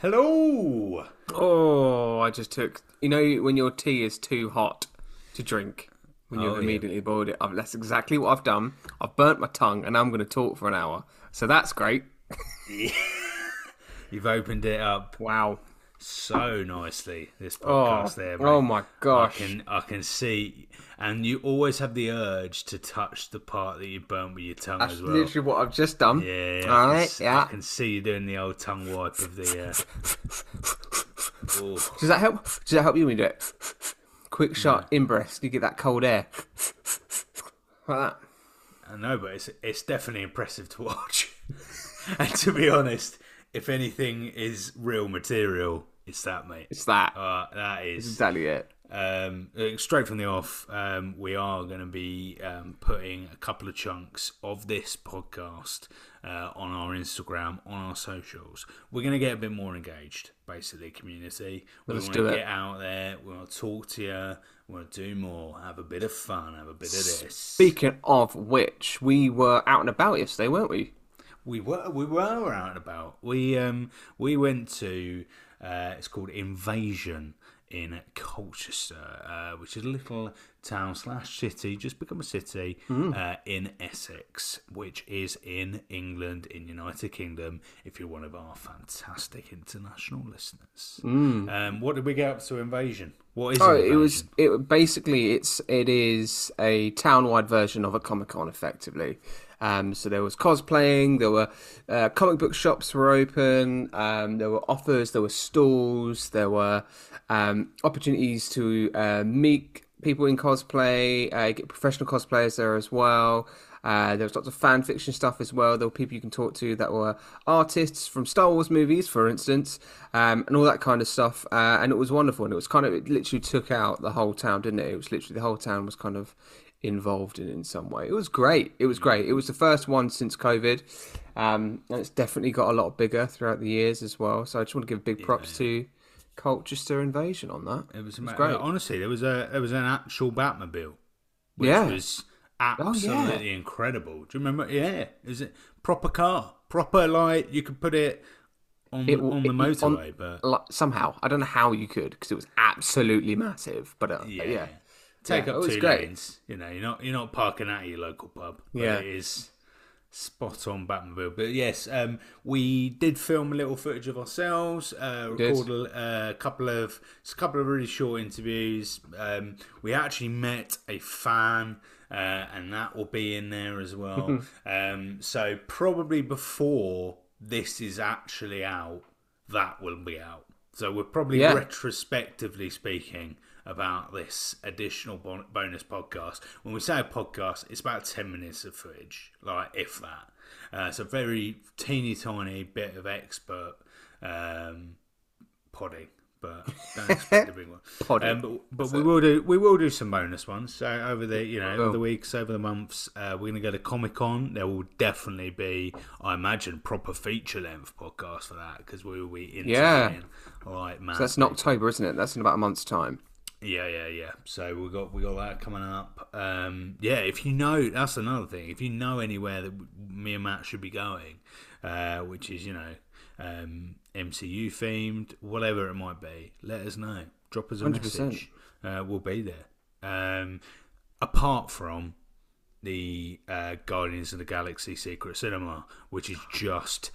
Hello. Oh, I just took. You know when your tea is too hot to drink, when you've Oh, yeah. immediately boiled it. I've, that's exactly what I've done. I've burnt my tongue, and I'm going to talk for an hour. So that's great. You've opened it up Wow. So nicely. This Oh, podcast, there. Mate. oh my gosh. I can I can see, and you always have the urge to touch the part that you burnt with your tongue That's as well. literally what I've just done. Yeah, yeah. All I can right. I Yeah. can see you doing the old tongue wipe of the. Uh... Does that help? Does that help you when you do it? Quick shot in breast. You get that cold air. Like that. I know, but it's it's definitely impressive to watch. and to be honest, if anything is real material, it's that, mate. It's that. Uh, That's is exactly it. um, straight from the off. Um, we are going to be um, putting a couple of chunks of this podcast uh, on our Instagram, on our socials. We're going to get a bit more engaged, basically, community. We Let's want do to it. get out there. We want to talk to you. We want to do more. Have a bit of fun. Have a bit of this. Speaking of which, we were out and about yesterday, weren't we? We were we were out and about. We um we went to uh, it's called Invasion in Colchester, uh, which is a little town slash city, just become a city uh, in Essex, which is in England, in United Kingdom. If you're one of our fantastic international listeners, um, what did we get up to Invasion? What is Oh, Invasion? it was it basically it's it is a town-wide version of a Comic Con, effectively. Um, so there was cosplaying, there were uh, comic book shops were open, um, there were offers, there were stalls, there were um, opportunities to uh, meet people in cosplay, uh, get professional cosplayers there as well. Uh, there was lots of fan fiction stuff as well. There were people you can talk to that were artists from Star Wars movies, for instance, um, and all that kind of stuff. Uh, and it was wonderful. And it was kind of, it literally took out the whole town, didn't it? It was literally the whole town was kind of involved in in some way. It was great. It was great. It was the first one since COVID. Um, and it's definitely got a lot bigger throughout the years as well. So I just want to give big props to Colchester Invasion on that. It was, It was great. Honestly, there was a there was an actual Batmobile, which Yeah. Oh, was absolutely incredible. Do you remember? Yeah, is it proper car, proper like you could put it on It- on the it- motorway, on- but Like, somehow I don't know how you could because it was absolutely massive. But uh, yeah, yeah, take Yeah, up two great. lanes. You know, you're not you're not parking at your local pub. Yeah. it is spot on Batmobile. But yes, um, we did film a little footage of ourselves. Uh, record a, a couple of a couple of really short interviews. Um, we actually met a fan. Uh, and that will be in there as well. um, so probably before this is actually out, that will be out. So we're probably Yeah. retrospectively speaking about this additional bon- bonus podcast. When we say a podcast, it's about 10 minutes of footage, like if that. Uh, it's a very teeny tiny bit of expert um, podding. But don't expect a big one. Podding. Um, but but we will do we will do some bonus ones. So over the you know over the weeks, over the months, uh, we're gonna go to Comic Con. There will definitely be, I imagine, proper feature length podcast for that because we will be interviewing Yeah. like man. So that's in October, isn't it? That's in about a month's time. Yeah, yeah, yeah. So we got we got that coming up. Um, yeah, if you know, that's another thing. If you know anywhere that me and Matt should be going, uh, which is you know um, MCU themed, whatever it might be, let us know. Drop us a 100%. message. Uh, we'll be there. Um, apart from the uh, Guardians of the Galaxy Secret Cinema, which is just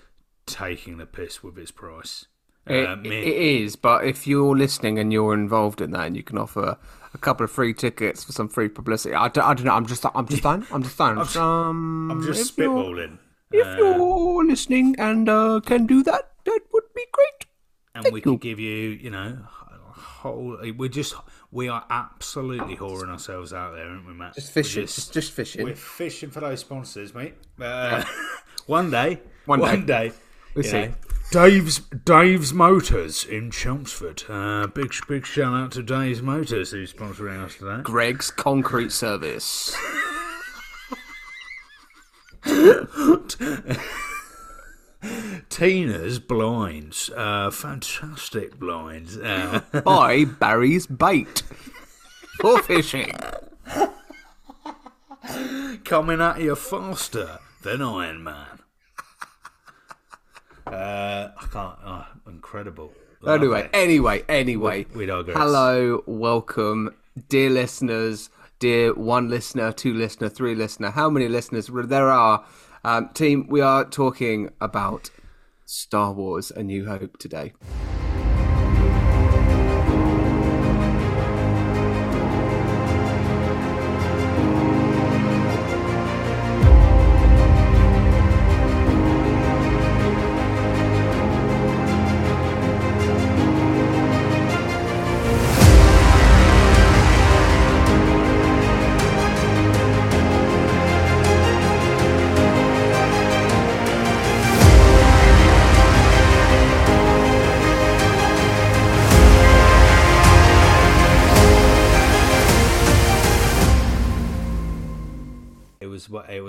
taking the piss with its price. It, Uh, it is, but if you're listening and you're involved in that, and you can offer a couple of free tickets for some free publicity, I don't, I don't know. I'm just, I'm just saying. I'm just saying. Um, I'm just if you're- spitballing. If Uh, you're listening and uh, can do that, that would be great. and Thank we you. can give you, you know, whole. We're just, we are absolutely whoring ourselves out there, aren't we, Matt? Just fishing, We're just, just fishing. We're fishing for those sponsors, mate. Uh, one day, One day. One day. We'll you see. know. Dave's Dave's Motors in Chelmsford. Uh, big big shout out to Dave's Motors who's sponsoring us today. Greg's Concrete Service. Tina's blinds, uh, fantastic blinds. Uh, By Barry's Bait. For fishing. coming at you faster than Iron Man. Uh, I can't. Oh, incredible. Anyway, anyway, anyway. We- we digress. Hello, welcome, dear listeners, dear one listener, two listener, three listener, how many listeners there are. Um, team, we are talking about Star Wars A New Hope today.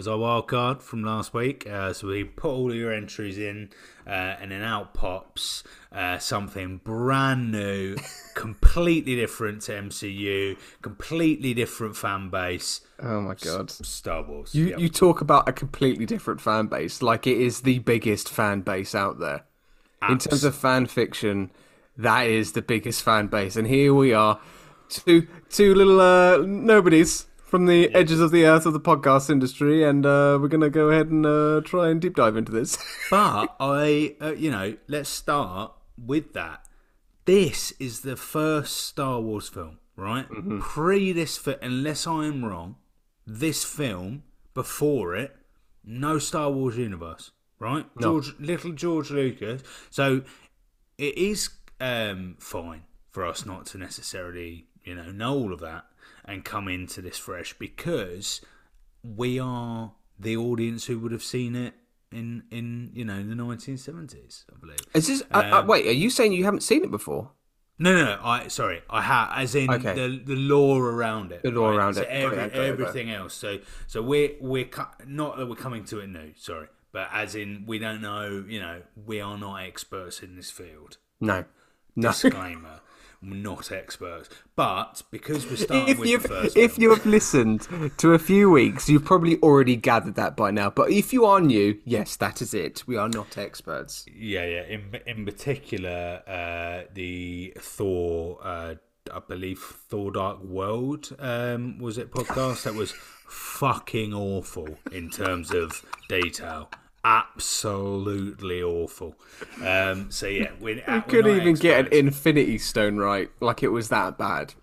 Was what it was our wild card from last week. Uh, so we put all your entries in, uh, and then out pops uh, something brand new, completely different to MCU, completely different fan base. Oh my god. Star Wars. You, Yep. you talk about a completely different fan base, like it is the biggest fan base out there. In terms of fan fiction, that is the biggest fan base. And here we are, two two little uh, nobodies from the edges of the earth of the podcast industry, and uh, we're gonna go ahead and uh, try and deep dive into this. But I, uh, you know, let's start with that. This is the first Star Wars film, right? Pre this, fi- unless I am wrong, this film before it, no Star Wars universe, right? George, little George Lucas. So it is um, fine for us not to necessarily, you know, know all of that and come into this fresh because we are the audience who would have seen it in in you know the 1970s, I believe. Is this? uh, uh, wait, are you saying you haven't seen it before? No, no, no. I sorry. I have, as in Okay. the the lore around it. The lore right? around so it. Every, Okay, okay, everything else. So, so we're we're cu- not that we're coming to it new. Sorry, but as in we don't know. You know, we are not experts in this field. No, no. Disclaimer: not experts, but because we're starting if with you've the first if film- you have listened to a few weeks, you've probably already gathered that by now. But if you are new, yes, that is it. We are not experts. Yeah, yeah. In in particular, uh, the Thor, uh, I believe Thor: Dark World, um, was it podcast that was fucking awful in terms of detail. Absolutely awful. Um, so yeah, we're, couldn't even get an Infinity Stone right. Like it was that bad.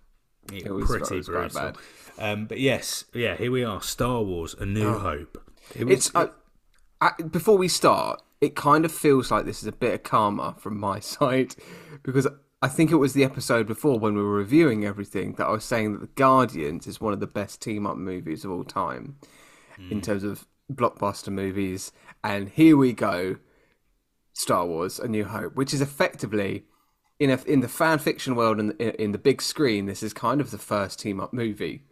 it was- pretty it was brutal. bad. Um, but yes, yeah, here we are. Star Wars: A New Hope. It was, It's uh, I, before we start. It kind of feels like this is a bit of karma from my side because I think it was the episode before when we were reviewing everything that I was saying that The Guardians is one of the best team up movies of all time in terms of blockbuster movies. And here we go, Star Wars: A New Hope, which is effectively in a, in the fan fiction world and in, in the big screen, this is kind of the first team up movie.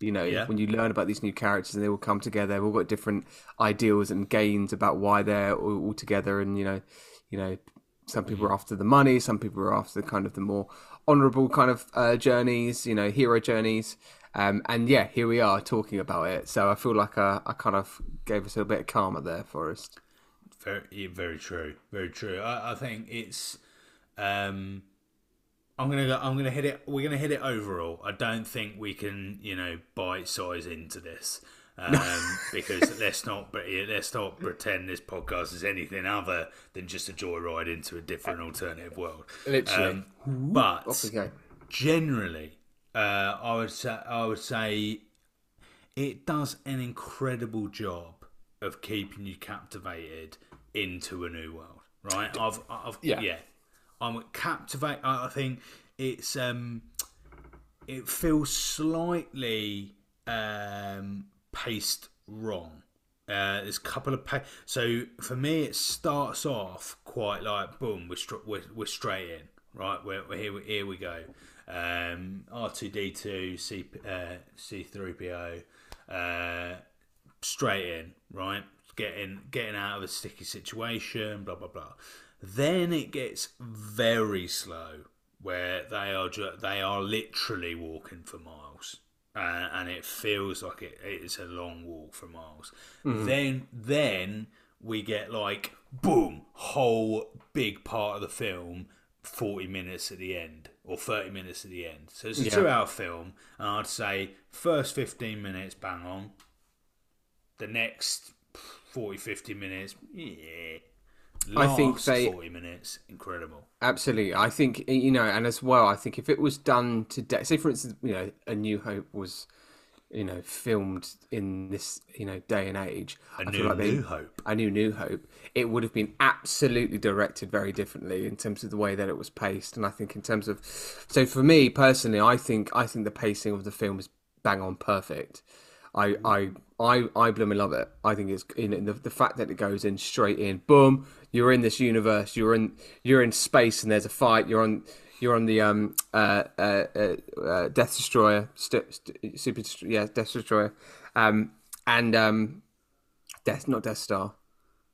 You know, Yeah. when you learn about these new characters and they all come together, they've all got different ideals and gains about why they're all, all together. And you know, you know, some people are after the money, some people are after kind of the more honourable kind of uh, journeys, you know, hero journeys. Um, and yeah, here we are talking about it. So I feel like uh, I kind of gave us a bit of karma there, Forest. Very, very true. Very true. I, I think it's. Um, I'm gonna go. I'm gonna hit it. We're gonna hit it overall. I don't think we can, you know, bite size into this um, because let's not. Let's not pretend this podcast is anything other than just a joyride into a different alternative world. Literally. Um, but Off we go. generally, uh, I would say I would say it does an incredible job of keeping you captivated into a new world. Right? I've, I've Yeah. yeah. I'm captivated. I think it's um, it feels slightly um paced wrong. Uh, there's a couple of pa- so for me it starts off quite like boom we're str- we're, we're straight in right we're, we're here here we go um, R2D2 C uh, C3PO uh, straight in right? Getting getting out of a sticky situation blah blah blah. Then it gets very slow where they are ju- they are literally walking for miles uh, and it feels like it, it's a long walk for miles. Then then we get like boom, whole big part of the film, forty minutes at the end or thirty minutes at the end. So it's a Yeah. two-hour film, and I'd say first fifteen minutes bang on. The next 40, 50 minutes, yeah. I think Last they- forty minutes, incredible. Absolutely, I think you know, and as well, I think if it was done today, say for instance, you know, A New Hope was, you know, filmed in this you know day and age. A I new, feel like they, new hope. a new New Hope, it would have been absolutely directed very differently in terms of the way that it was paced, and I think in terms of, so for me personally, I think I think the pacing of the film is bang on perfect. I mm. I I I blooming love it. I think it's in the the fact that it goes in straight in, boom. You're in this universe. You're in you're in space, and there's a fight. You're on you're on the um uh uh, uh, uh Death Destroyer, st- st- super yeah Death Destroyer, um and um Death not Death Star,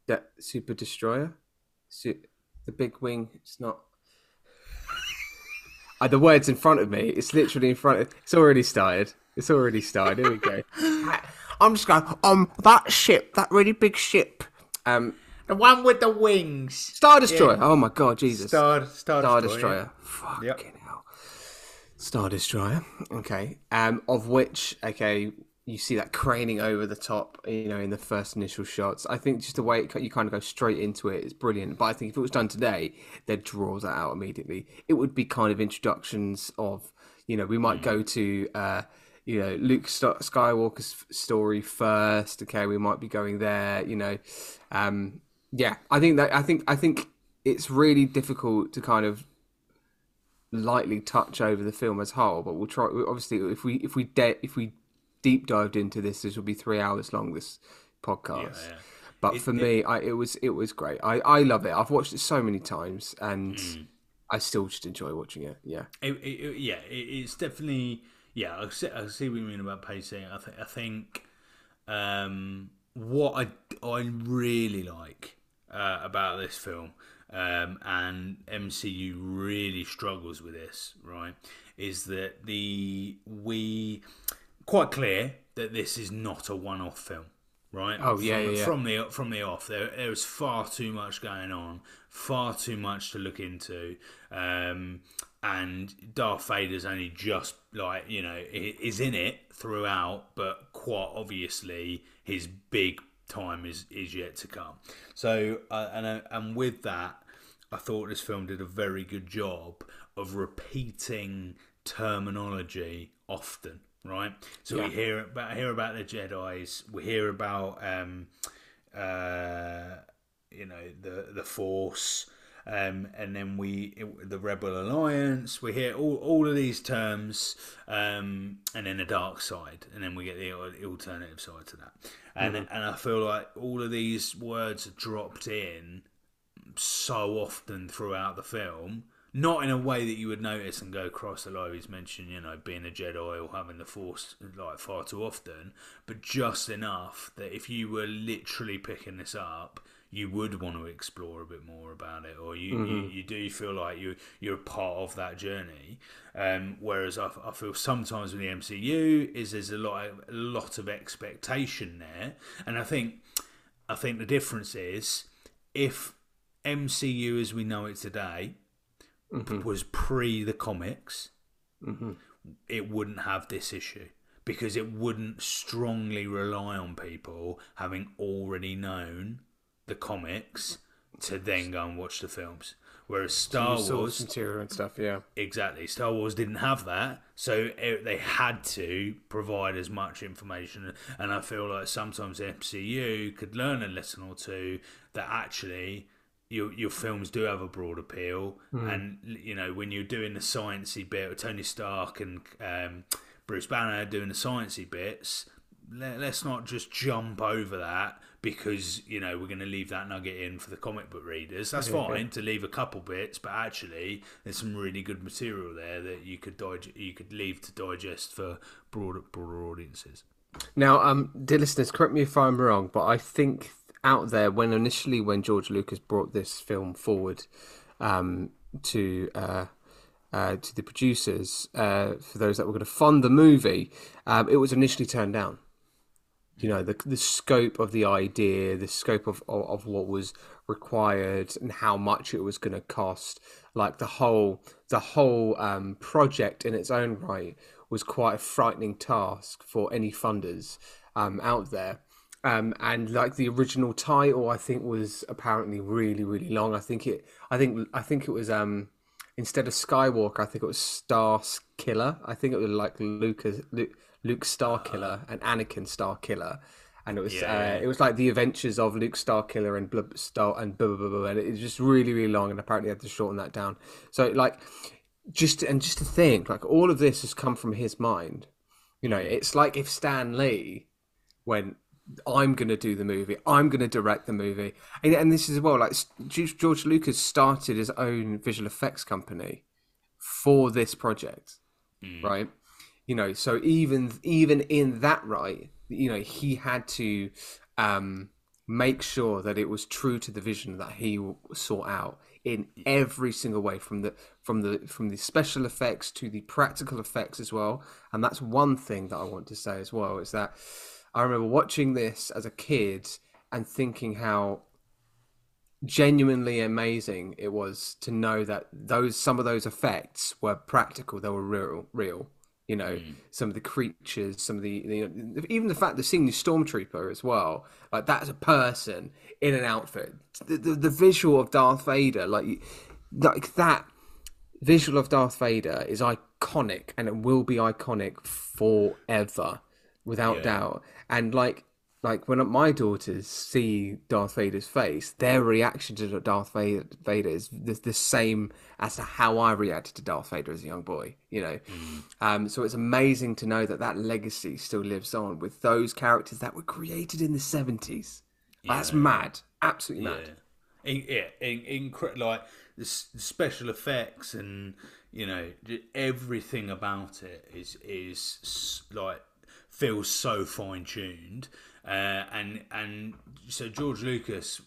De- Super Destroyer, Su- the big wing. It's not. Uh, the words in front of me. It's literally in front. Of, it's already started. It's already started. Here we go. I'm just going. Um, that ship, that really big ship. Um, The one with the wings. Star Destroyer. Oh my God, Jesus. Star, Star, Star Destroyer. Destroyer. Fucking Yep. hell. Star Destroyer. Okay. Um, of which, okay, you see that craning over the top, you know, in the first initial shots. I think just the way it, you kind of go straight into it is brilliant. But I think if it was done today, they'd draw that out immediately. It would be kind of introductions of, you know, we might Hmm. go to, uh, you know, Luke Skywalker's story first. Okay, we might be going there. You know, um, yeah. I think that I think I think it's really difficult to kind of lightly touch over the film as whole. But we'll try. Obviously, if we if we de- if we deep dived into this, this will be three hours long. This podcast. Yeah, yeah. But It- for it- me, I, it was it was great. I, I love it. I've watched it so many times, and Hmm. I still just enjoy watching it. Yeah. It, it, it- yeah, it, it's definitely yeah. I see, I see what you mean about pacing. I think I think um, what I I really like uh, about this film, um, and MCU really struggles with this, right? Is that the we quite clear that this is not a one-off film, right? Oh, yeah, from, yeah, from the from the off, there there was far too much going on, far too much to look into, um, and Darth Vader's only just like you know is in it throughout, but quite obviously his big time is is yet to come. So uh, and uh, and with that, I thought this film did a very good job of repeating terminology often. Right, so Yeah. we hear about hear about the Jedi's, we hear about um, uh, you know the the Force, um, and then we the Rebel Alliance. We hear all, all of these terms, um, and then the dark side, and then we get the, the alternative side to that. And and I feel like all of these words are dropped in so often throughout the film. Not in a way that you would notice and go across the line. He's mentioned, you know, being a Jedi or having the Force like far too often, but just enough that if you were literally picking this up, you would want to explore a bit more about it, or you, you, mm-hmm. you do feel like you you're a part of that journey. Um, whereas I, I feel sometimes with the MCU is there's a lot of, a lot of expectation there, and I think I think the difference is if MCU as we know it today mm-hmm. was pre the comics, mm-hmm. it wouldn't have this issue because it wouldn't strongly rely on people having already known the comics to then go and watch the films. Whereas Star Source Wars, material and stuff. Yeah. exactly, Star Wars didn't have that, so it, they had to provide as much information. And I feel like sometimes MCU could learn a lesson or two that actually your your films do have a broad appeal. And you know when you're doing the sciencey bit, with Tony Stark and um, Bruce Banner doing the sciencey bits, let, us not just jump over that because you know we're going to leave that nugget in for the comic book readers. That's yeah, fine to leave a couple bits, but actually there's some really good material there that you could dig- you could leave to digest for broader broader audiences. Now, um, dear listeners, correct me if I'm wrong, but I think out there when initially when George Lucas brought this film forward um, to uh, uh, to the producers uh, for those that were going to fund the movie, um, it was initially turned down. You know the the scope of the idea, the scope of of, of what was required, and how much it was going to cost. Like the whole the whole um, project in its own right was quite a frightening task for any funders um, out there. Um, and like the original title, I think was apparently really, really long. I think it, I think, I think it was um, instead of Skywalker, I think it was Star Killer. I think it was like Lucas, Luke, Luke Star Killer and Anakin Star Killer, and it was yeah. uh, it was like the adventures of Luke Star Killer and Blub Star and blah, blah, blah, and it was just really, really long. And apparently, I had to shorten that down. So like, just and just to think, like all of this has come from his mind. You know, it's like if Stan Lee went I'm going to do the movie. I'm going to direct the movie. And, and this is well, like George Lucas started his own visual effects company for this project, mm. right? You know, so even even in that right, you know, he had to um, make sure that it was true to the vision that he sought out in every single way from the from the from the special effects to the practical effects as well. And that's one thing that i want to say as well is that I remember watching this as a kid and thinking how genuinely amazing it was to know that those some of those effects were practical they were real real you know mm. some of the creatures some of the you know, even the fact that seeing the stormtrooper as well like that's a person in an outfit the, the, the visual of darth vader like like that visual of darth vader is iconic and it will be iconic forever without yeah. doubt. And like like when my daughters see Darth Vader's face, their reaction to Darth Vader is the, the, same as to how I reacted to Darth Vader as a young boy. You know, mm. um, so it's amazing to know that that legacy still lives on with those characters that were created in the seventies. Yeah. That's mad, absolutely yeah. mad. In, yeah, in, in, like the special effects and you know everything about it is is like feels so fine tuned. Uh, and and so George Lucas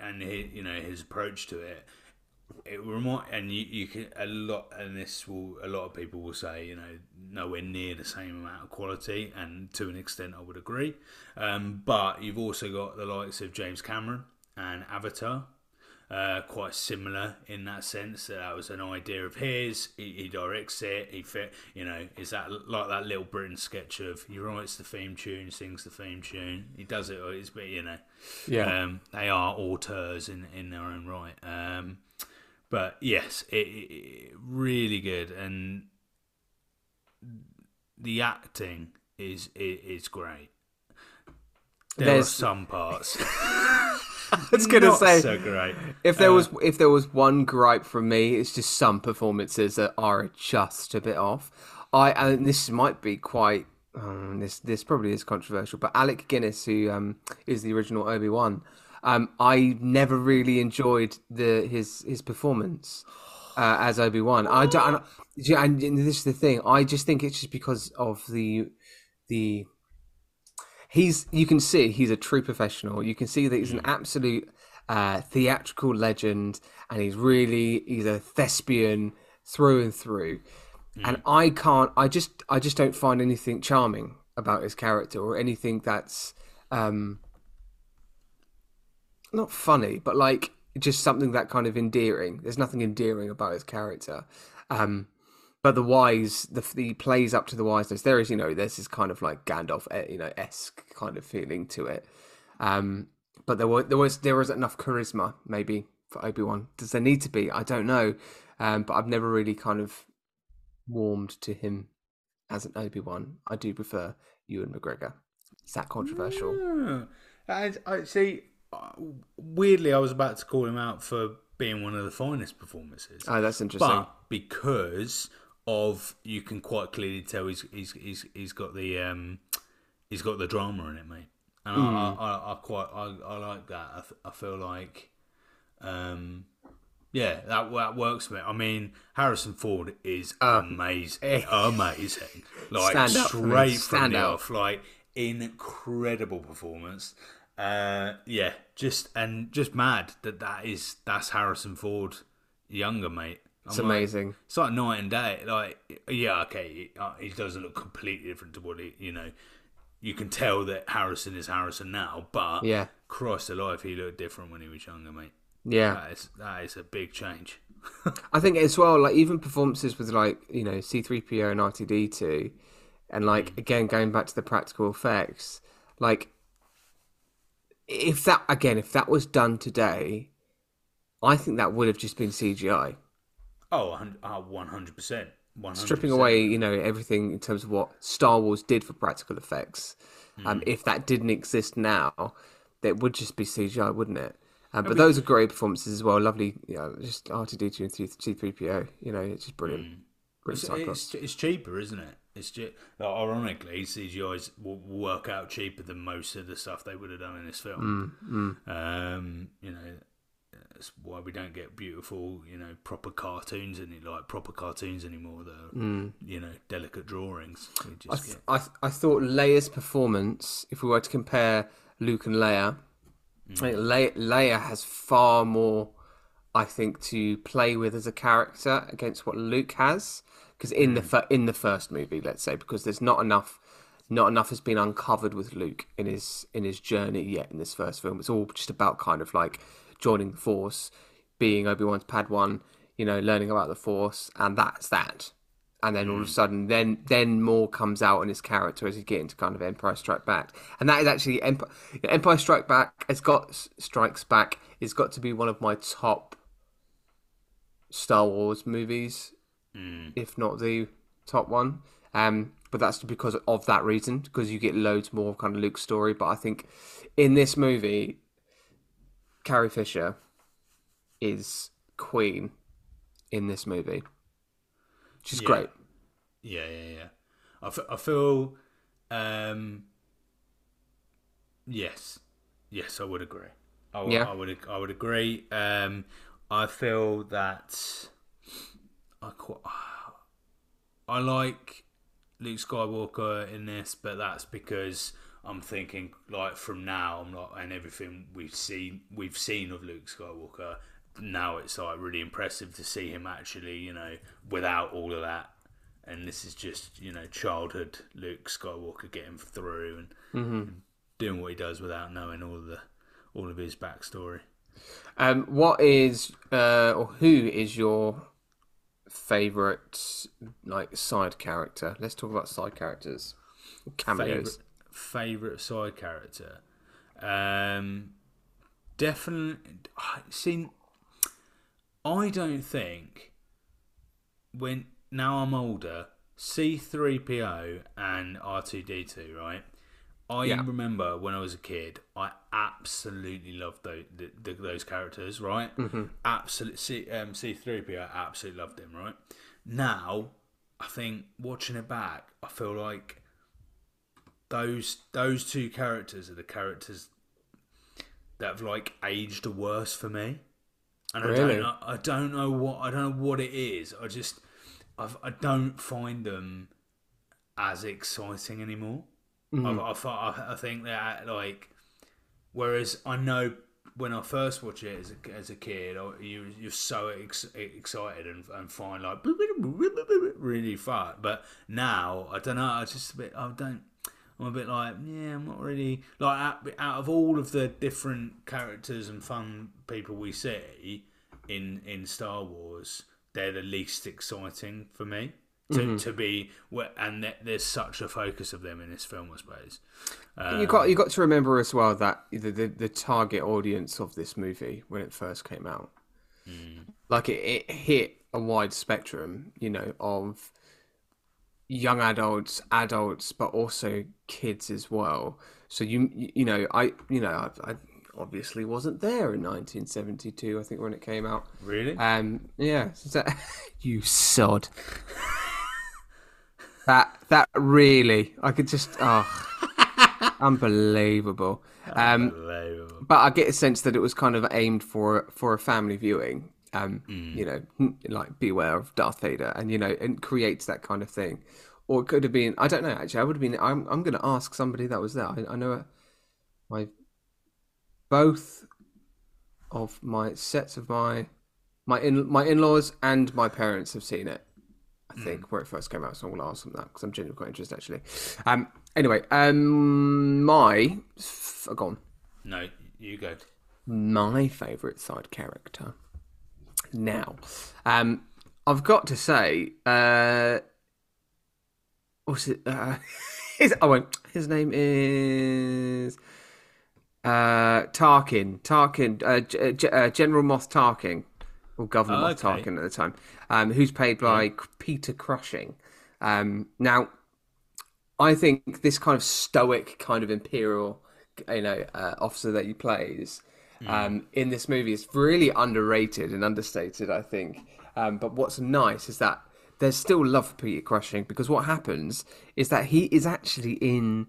and his, you know his approach to it, it remind and you, you can a lot and this will a lot of people will say you know nowhere near the same amount of quality and to an extent I would agree, um, but you've also got the likes of James Cameron and Avatar uh, quite similar in that sense. That, was an idea of his. He, he, directs it. He fit. You know, is that like that Little Britain sketch of he writes the theme tune, sings the theme tune. He does it. It's but you know, yeah. Um, they are auteurs in in their own right. Um, but yes, it, it, really good, and the acting is is great. There There's... are some parts. I was gonna say, so great. If there uh, was if there was one gripe from me, it's just some performances that are just a bit off. I and this might be quite um, this this probably is controversial, but Alec Guinness, who um, is the original Obi Wan, um, I never really enjoyed the his his performance uh, as Obi Wan. I don't, and, and this is the thing. I just think it's just because of the the he's you can see he's a true professional. You can see that he's an mm. absolute uh, theatrical legend, and he's really he's a thespian through and through. Mm. And I can't. I just I just don't find anything charming about his character or anything that's um not funny, but like just something that kind of endearing. There's nothing endearing about his character. Um, but the wise, the, the plays up to the wiseness. There is, you know, there's this kind of like Gandalf, eh, you know, esque kind of feeling to it. Um, but there was there was there was enough charisma maybe for Obi Wan. Does there need to be? I don't know. Um, but I've never really kind of warmed to him as an Obi Wan. I do prefer Ewan McGregor. Is that controversial? Yeah. I, I see. Uh, weirdly, I was about to call him out for being one of the finest performances. Oh, that's interesting. But because of you can quite clearly tell he's he's he's, he's got the um, he's got the drama in it, mate. And I, I, I, I quite I, I like that. I, th- I feel like, um, yeah, that that works for me. I mean, Harrison Ford is amazing, amazing. Like Stand straight from the off, like incredible performance. Uh, yeah, just and just mad that that is that's Harrison Ford younger, mate. I'm It's like- amazing. it's like night and day. Like, yeah, okay, he, uh, he doesn't look completely different to what he, you know. You can tell that Harrison is Harrison now, but Yeah. Christ alive, he looked different when he was younger, mate. Yeah. That is that is a big change. I think as well, like even performances with like you know C three PO and R two D two, and like again going back to the practical effects, like if that again if that was done today, I think that would have just been CGI, Oh, one hundred percent, one stripping away you know everything in terms of what Star Wars did for practical effects. Um, if that didn't exist now, it would just be CGI, wouldn't it? Um, but those are great performances as well. Lovely, you know, just R two D two and C three PO. You know, it's just brilliant. Brilliant It's, it's, it's cheaper, isn't it? It's just, ironically, CGI's will work out cheaper than most of the stuff they would have done in this film. Um, you know, that's why we don't get beautiful, you know, proper cartoons any like proper cartoons anymore. That are, mm. you know, delicate drawings. I, th- I, th- I thought Leia's performance, if we were to compare Luke and Leia, mm. I think Le- Leia has far more, I think, to play with as a character against what Luke has. Because in the mm. fir- in the first movie, let's say, because there's not enough, not enough has been uncovered with Luke in his in his journey yet in this first film. It's all just about kind of like joining the Force, being Obi Wan's Padawan, you know, learning about the Force, and that's that. And then all of a sudden then then more comes out in his character as you get into kind of Empire Strike Back. And that is actually Empire, Empire Strike Back It's got Strikes Back it's got to be one of my top Star Wars movies if not the top one. Um but that's because of that reason because you get loads more of kind of Luke's story. But I think in this movie Carrie Fisher is queen in this movie she's Yeah. great Yeah, yeah, yeah. I, f- I feel, um, yes, yes, I would agree. I, w- Yeah. I would, I would agree. Um, I feel that I quite, I like Luke Skywalker in this, but that's because I'm thinking like from now, I'm like, and everything we've seen, we've seen of Luke Skywalker. Now it's like really impressive to see him actually, you know, without all of that. And this is just, you know, childhood Luke Skywalker getting through and doing what he does without knowing all of the, all of his backstory. Um, what is uh, or who is your favorite like side character? Let's talk about side characters, cameos. favorite favorite side character. Um, definitely. See, I don't think when now I'm older, C three PO and R two D two, right? I Yeah. remember when I was a kid, I absolutely loved those, the, the, those characters, right? Mm-hmm. Absolutely, C, um, C3PO, I absolutely loved him, right? Now, I think watching it back, I feel like those those two characters are the characters that have like aged the worst for me. And I don't know, I don't know what I don't know what it is. I just I've, I don't find them as exciting anymore. Mm. I, I, I, I think that like whereas I know when I first watched it as a, as a kid, I, you you're so ex- excited and, and find like really fun. But now I don't know. I just a bit. I don't. I'm a bit like yeah. I'm not really like out, out of all of the different characters and fun people we see in in Star Wars, they're the least exciting for me. To, mm-hmm. to be and there- there's such a focus of them in this film, I suppose. you got you got to remember as well that the, the the target audience of this movie when it first came out, mm. like it, it hit a wide spectrum, you know, of young adults, adults, but also kids as well. So you you know I you know I, I obviously wasn't there in 1972. I think when it came out. Really? Um, yeah, so- you sod. that that really, I could just oh. Unbelievable. Um, Unbelievable. but I get a sense that it was kind of aimed for for a family viewing. Um, Mm. You know, like beware of Darth Vader, and you know, and creates that kind of thing. Or it could have been. I don't know. Actually, I would have been. I'm. I'm going to ask somebody that was there. I, I know my both of my sets of my my in my in laws and my parents have seen it. I Hmm. think where it first came out, so I'm going to ask them that because I'm genuinely quite interested actually. Um. Anyway, um, my f- gone No, you go. my favourite side character. Now, um, I've got to say, uh, what's it? Uh, his, oh, wait, his name is uh, Tarkin. Tarkin, uh, G- G- uh, General Moff Tarkin, or Governor Oh, Moff okay. Tarkin at the time, um, who's played by Peter Cushing. Um, now, I think this kind of stoic, kind of imperial, you know, uh, officer that he plays um, in this movie is really underrated and understated. I think. Um, but what's nice is that there's still love for Peter Cushing because what happens is that he is actually in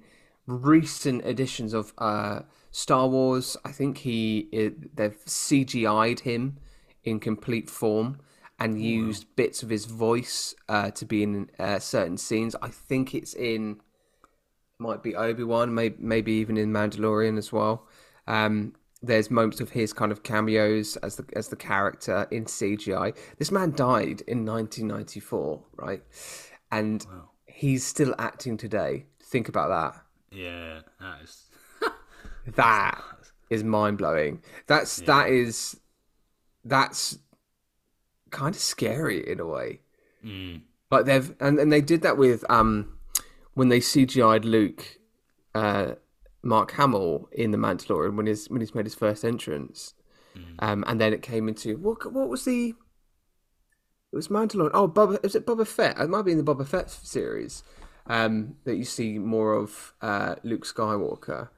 recent editions of uh, Star Wars. I think he it, they've CGI'd him in complete form and used bits of his voice uh, to be in uh, certain scenes. I think it's in might be Obi Wan, maybe maybe even in Mandalorian as well. Um, there's moments of his kind of cameos as the as the character in CGI. This man died in 1994, right? And he's still acting today. Think about that. Yeah, that is. That is mind blowing. That's that is that's kind of scary in a way. Like they've and, and they did that with um when they CGI'd Luke uh Mark Hamill in the Mandalorian when he's when he's made his first entrance. Um and then it came into what what was the it was Mandalorian. Oh, Boba, is it Boba Fett? It might be in the Boba Fett series um, that you see more of uh, Luke Skywalker.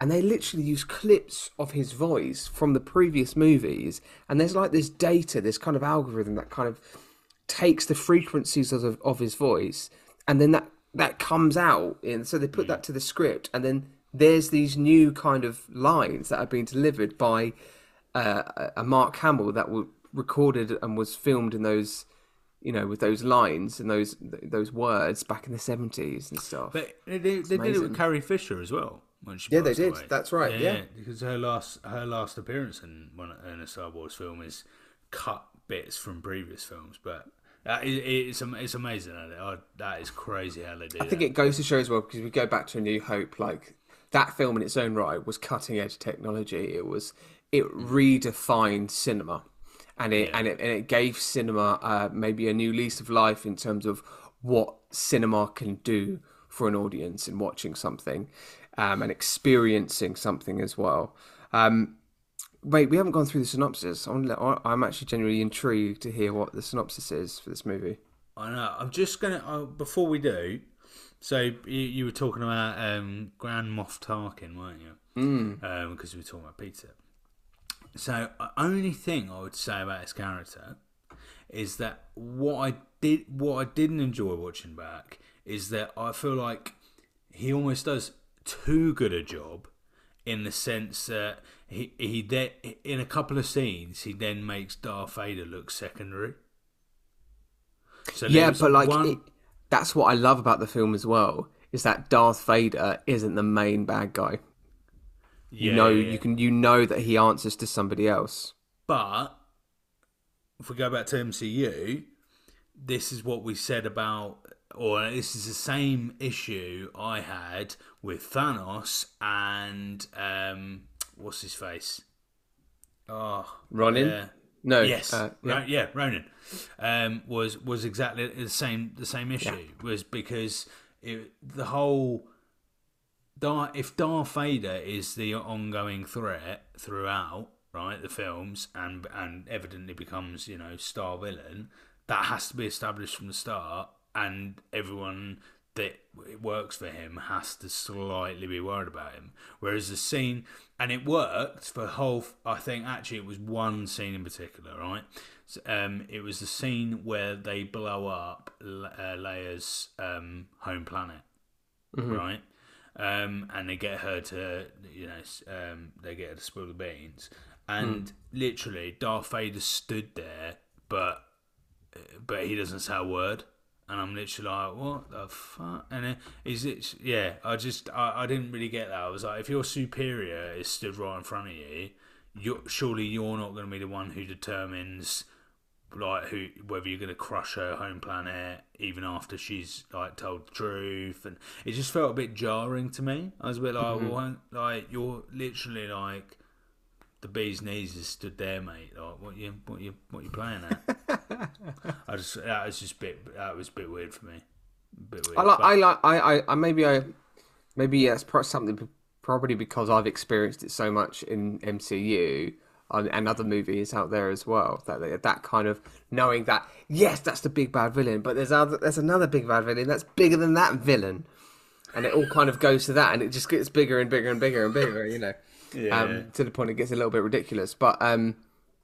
And they literally use clips of his voice from the previous movies. And there's like this data, this kind of algorithm that kind of takes the frequencies of, of his voice. And then that, that comes out. And so they put that to the script. And then there's these new kind of lines that are being delivered by uh, a Mark Hamill that were recorded and was filmed in those, you know, with those lines and those those words back in the seventies and stuff. But they, they, they did it with Carrie Fisher as well. When she Yeah, they did. away. That's right, yeah. because her last her last appearance in one in a Star Wars film is cut bits from previous films, but. That is, it's it's amazing. Oh, that is crazy how they do I think that. it goes to show as well because we go back to A New Hope, like that film in its own right was cutting edge technology. It was it redefined cinema, and it and it and it gave cinema uh, maybe a new lease of life in terms of what cinema can do for an audience in watching something um, and experiencing something as well. Um, wait, we haven't gone through the synopsis. I'm, I'm actually genuinely intrigued to hear what the synopsis is for this movie. I know. I'm just gonna uh, before we do. So you, you were talking about um, Grand Moff Tarkin, weren't you? Mm. Because we were talking about pizza. So the only thing I would say about his character is that what I did, what I didn't enjoy watching back, is that I feel like he almost does too good a job in the sense that he he then in a couple of scenes he then makes Darth Vader look secondary. So Yeah, but like one- it, that's what I love about the film as well is that Darth Vader isn't the main bad guy. You know, yeah, yeah. you can you know that he answers to somebody else. But if we go back to MCU, this is what we said about, or this is the same issue I had with Thanos and um, what's his face? Oh, Ronan? Yeah. No, Yes, uh, yeah. yeah, Ronan um, was was exactly the same. The same issue was because it, the whole Dar- if Darth Vader is the ongoing threat throughout, right, the films, and and evidently becomes you know star villain, that has to be established from the start, and everyone that it works for him has to slightly be worried about him. Whereas the scene, and it worked for whole. I think actually it was one scene in particular, right? So, um, it was the scene where they blow up uh, Leia's um, home planet, right? um, and they get her to, you know, um, they get her to spill the beans, and literally Darth Vader stood there, but but he doesn't say a word. And I'm literally like, what the fuck? And it, is it? Yeah, I just, I, I didn't really get that. I was like, if your superior is stood right in front of you, you're, surely you're not going to be the one who determines, like, who whether you're going to crush her home planet even after she's like told the truth. And it just felt a bit jarring to me. I was a bit like, mm-hmm. well, like you're literally like the bee's knees is stood there, mate. Like, what you, what you, what you playing at? I just that was just a bit that was a bit weird for me. Bit weird. I like, but- I like, I, I, maybe I, maybe that's pro- something probably because I've experienced it so much in MCU and, and other movies out there as well. That that kind of knowing that yes, that's the big bad villain, but there's other, there's another big bad villain that's bigger than that villain, and it all kind of goes to that, and it just gets bigger and bigger and bigger and bigger, you know, Yeah. um, to the point it gets a little bit ridiculous. But um,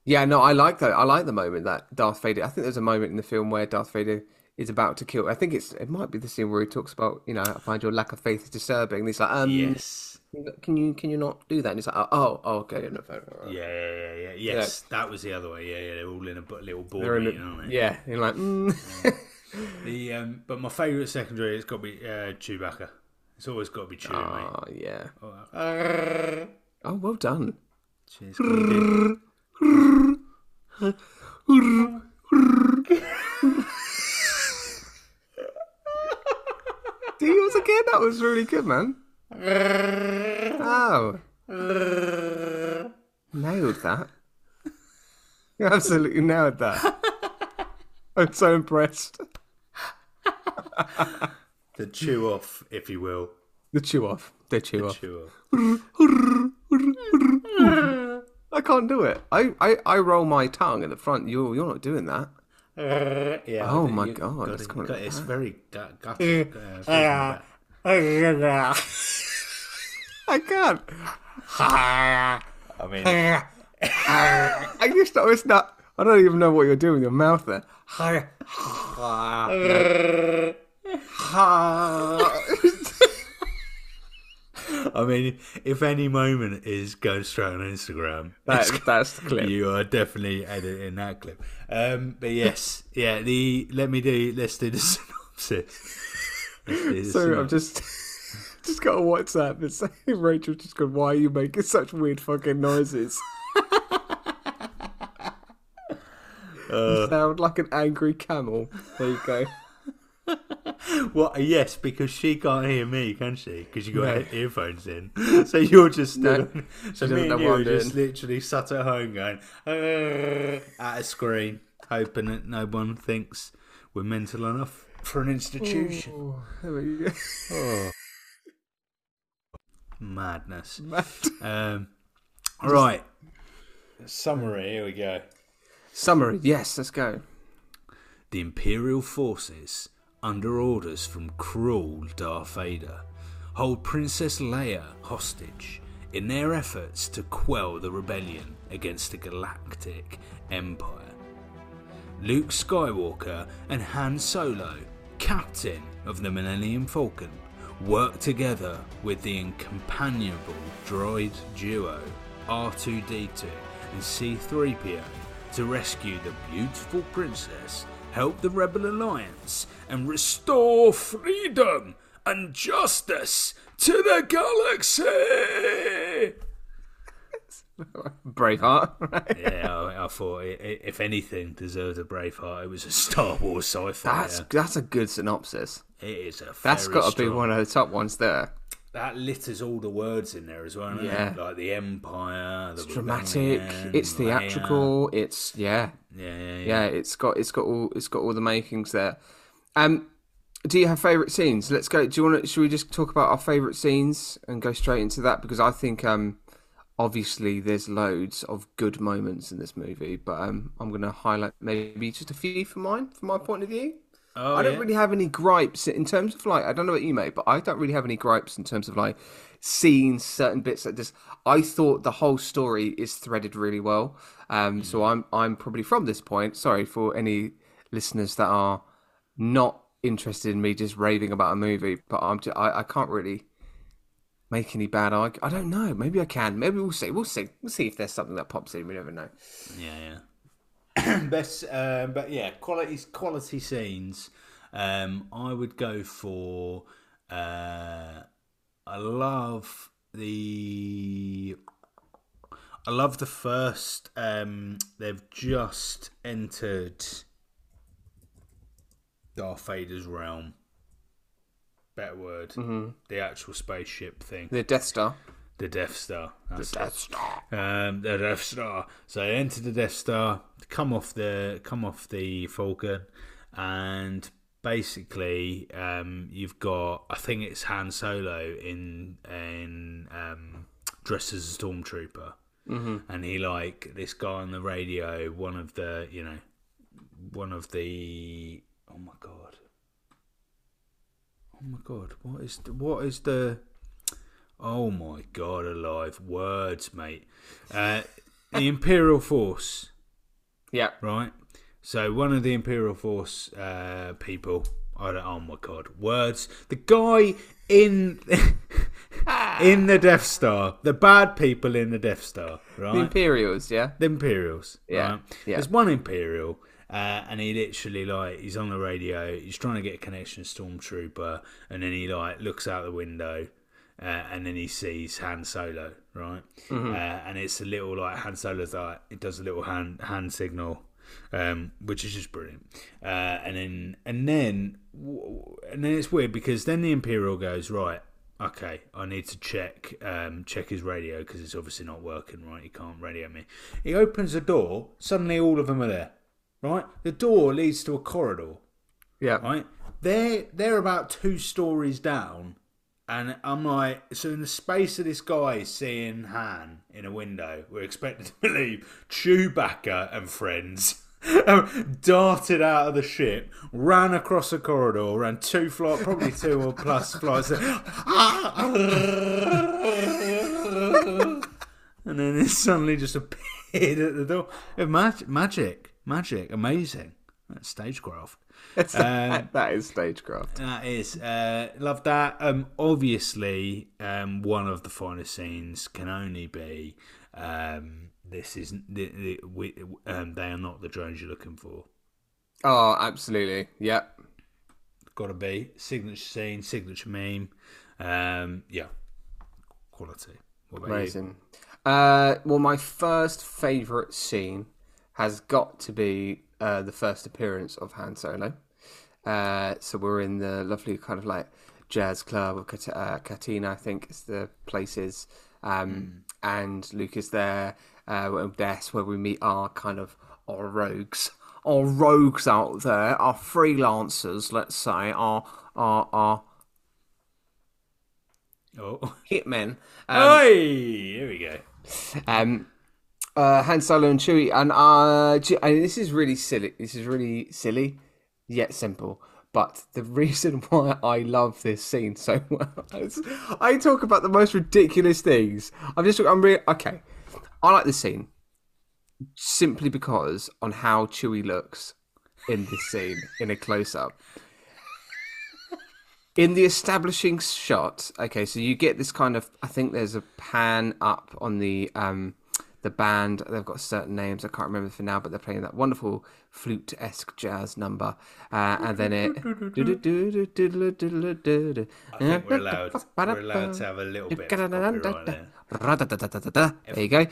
yeah, no, I like that. I like the moment that Darth Vader. I think there's a moment in the film where Darth Vader is about to kill. I think it's it might be the scene where he talks about you know I find your lack of faith is disturbing. And he's like, um, yes. can you can you not do that? And he's like, oh, oh okay, no, no, no. Yeah, yeah, yeah, yeah. Yes, that was the other way. Yeah, yeah. They're all in a little board meeting, aren't they? yeah, you're like, mm. The um, but my favourite secondary it's got to be uh, Chewbacca. It's always got to be Chewie, mate. oh yeah, Oh, oh well done. cheers. Do- yours again? That was really good, man. Oh, nailed that. You absolutely nailed that. I'm so impressed. The chew off, if you will. The chew off. The chew off. Chew off. I can't do it. I, I, I roll my tongue in the front. You're you're not doing that. Yeah. Oh my God, it's coming got- It's very gut, gutty. uh, I can't. I mean, I just know it's not. I don't even know what you're doing with your mouth there. I mean, if any moment is go straight on Instagram, That, that's the clip. you are definitely editing that clip. Um, but yes, yeah. The let me do. Let's do the synopsis. Do the So I've just just got a WhatsApp that's saying Rachel just gone, Why are you making such weird fucking noises? you sound like an angry camel. There you go. Well, yes, because she can't hear me, can she? Because you got No. earphones in, so you're just No, stood. so me and you are just literally sat at home going at a screen, hoping that no one thinks we're mental enough for an institution. Oh, there you go. Oh. Madness. Um, all right. Summary. Here we go. Summary, yes, let's go. The Imperial forces, under orders from cruel Darth Vader, hold Princess Leia hostage in their efforts to quell the rebellion against the Galactic Empire. Luke Skywalker and Han Solo, captain of the Millennium Falcon, work together with the incompanionable droid duo R2D2 and C3PO to rescue the beautiful princess, help the Rebel Alliance, and restore freedom and justice to the galaxy. Braveheart, right? yeah, I, I thought i i if anything deserved a Braveheart, it was a Star Wars sci-fi. That's that's a good synopsis. it is a That's got to be one of the top ones there. that litters all the words in there as well. doesn't it? Yeah. like the Empire, the It's dramatic. It's theatrical. It's yeah, Yeah, yeah, yeah. yeah. It's got it's got all it's got all the makings there. Um, do you have favourite scenes? Let's go. Do you want to? Should we just talk about our favourite scenes and go straight into that? Because I think um, obviously there's loads of good moments in this movie, but um, I'm going to highlight maybe just a few from mine, from my point of view. Oh, I don't yeah. really have any gripes in terms of like I don't know what you mate, but I don't really have any gripes in terms of like seeing certain bits that just I thought the whole story is threaded really well. Um, so Mm. I'm I'm probably from this point. Sorry for any listeners that are not interested in me just raving about a movie, but I'm just, I I can't really make any bad argument. I don't know. Maybe I can. Maybe we'll see. We'll see. We'll see if there's something that pops in. We never know. Yeah, yeah. Best, uh, but yeah, quality quality scenes. Um, I would go for. Uh, I love the. I love the first. Um, they've just entered Darth Vader's realm. Better word. Mm-hmm. The actual spaceship thing. The Death Star. The Death Star. That's The. Death Star. Um, the Death Star. So they enter the Death Star, come off the come off the Falcon, and basically um, you've got I think it's Han Solo in in um, dressed as a stormtrooper, mm-hmm. and he like this guy on the radio, one of the you know, one of the oh my god, oh my god, what is the, what is the Oh my god, alive. Words, mate. Uh, the Imperial Force, Yeah. right? So, one of the Imperial Force uh, people. I don't, oh my god, words. The guy in in the Death Star, the bad people in the Death Star, right? The Imperials. Yeah. the Imperials. Yeah, right? yeah. There's one Imperial, uh, and he literally like he's on the radio. He's trying to get a connection to Stormtrooper, and then he like looks out the window, uh, and then he sees Han Solo, right? Mm-hmm. Uh, and it's a little like Han Solo's like it does a little hand hand signal. Um, which is just brilliant, uh, and then and then and then it's weird because then the Imperial goes right, okay, I need to check um, check his radio because it's obviously not working right. He can't radio me. He opens the door. Suddenly, all of them are there. Right, the door leads to a corridor. Yeah. Right, they're they're about two stories down, and I'm like, so in the space of this guy seeing Han in a window, we're expected to believe Chewbacca and friends. darted out of the ship, ran across a corridor, ran two flights, probably two or plus flights, and then it suddenly just appeared at the door. Mag- magic, magic, amazing. That's stagecraft. It's, Um, that is stagecraft. That is, uh, love that. Um, obviously, um, one of the finest scenes can only be, um, this is the, the, we, um, they are not the drones you're looking for. Oh, absolutely. Yep. Got to be signature scene, signature meme. Um, yeah, quality. What about you? Amazing. Uh, well, my first favourite scene has got to be uh, the first appearance of Han Solo. Uh, so we're in the lovely kind of like jazz club of Kat- uh, Katina, I think is the places. Um, And Luke is there. Uh, that's where we meet our kind of our rogues, our rogues out there, our freelancers, let's say, our our our Oh, hitmen. hey, here we go. um, uh, Han Solo and Chewie, and uh, and this is really silly. This is really silly, yet simple. But the reason why I love this scene so well, is I talk about the most ridiculous things. I'm just, I'm really okay. I like this scene simply because on how Chewie looks in this scene in a close up. In the establishing shot, okay, so you get this kind of. I think there's a pan up on the um, the band. They've got certain names. I can't remember for now, but they're playing that wonderful flute esque jazz number, uh, and then it. I think we're allowed, we're allowed to have a little bit of there. There you go.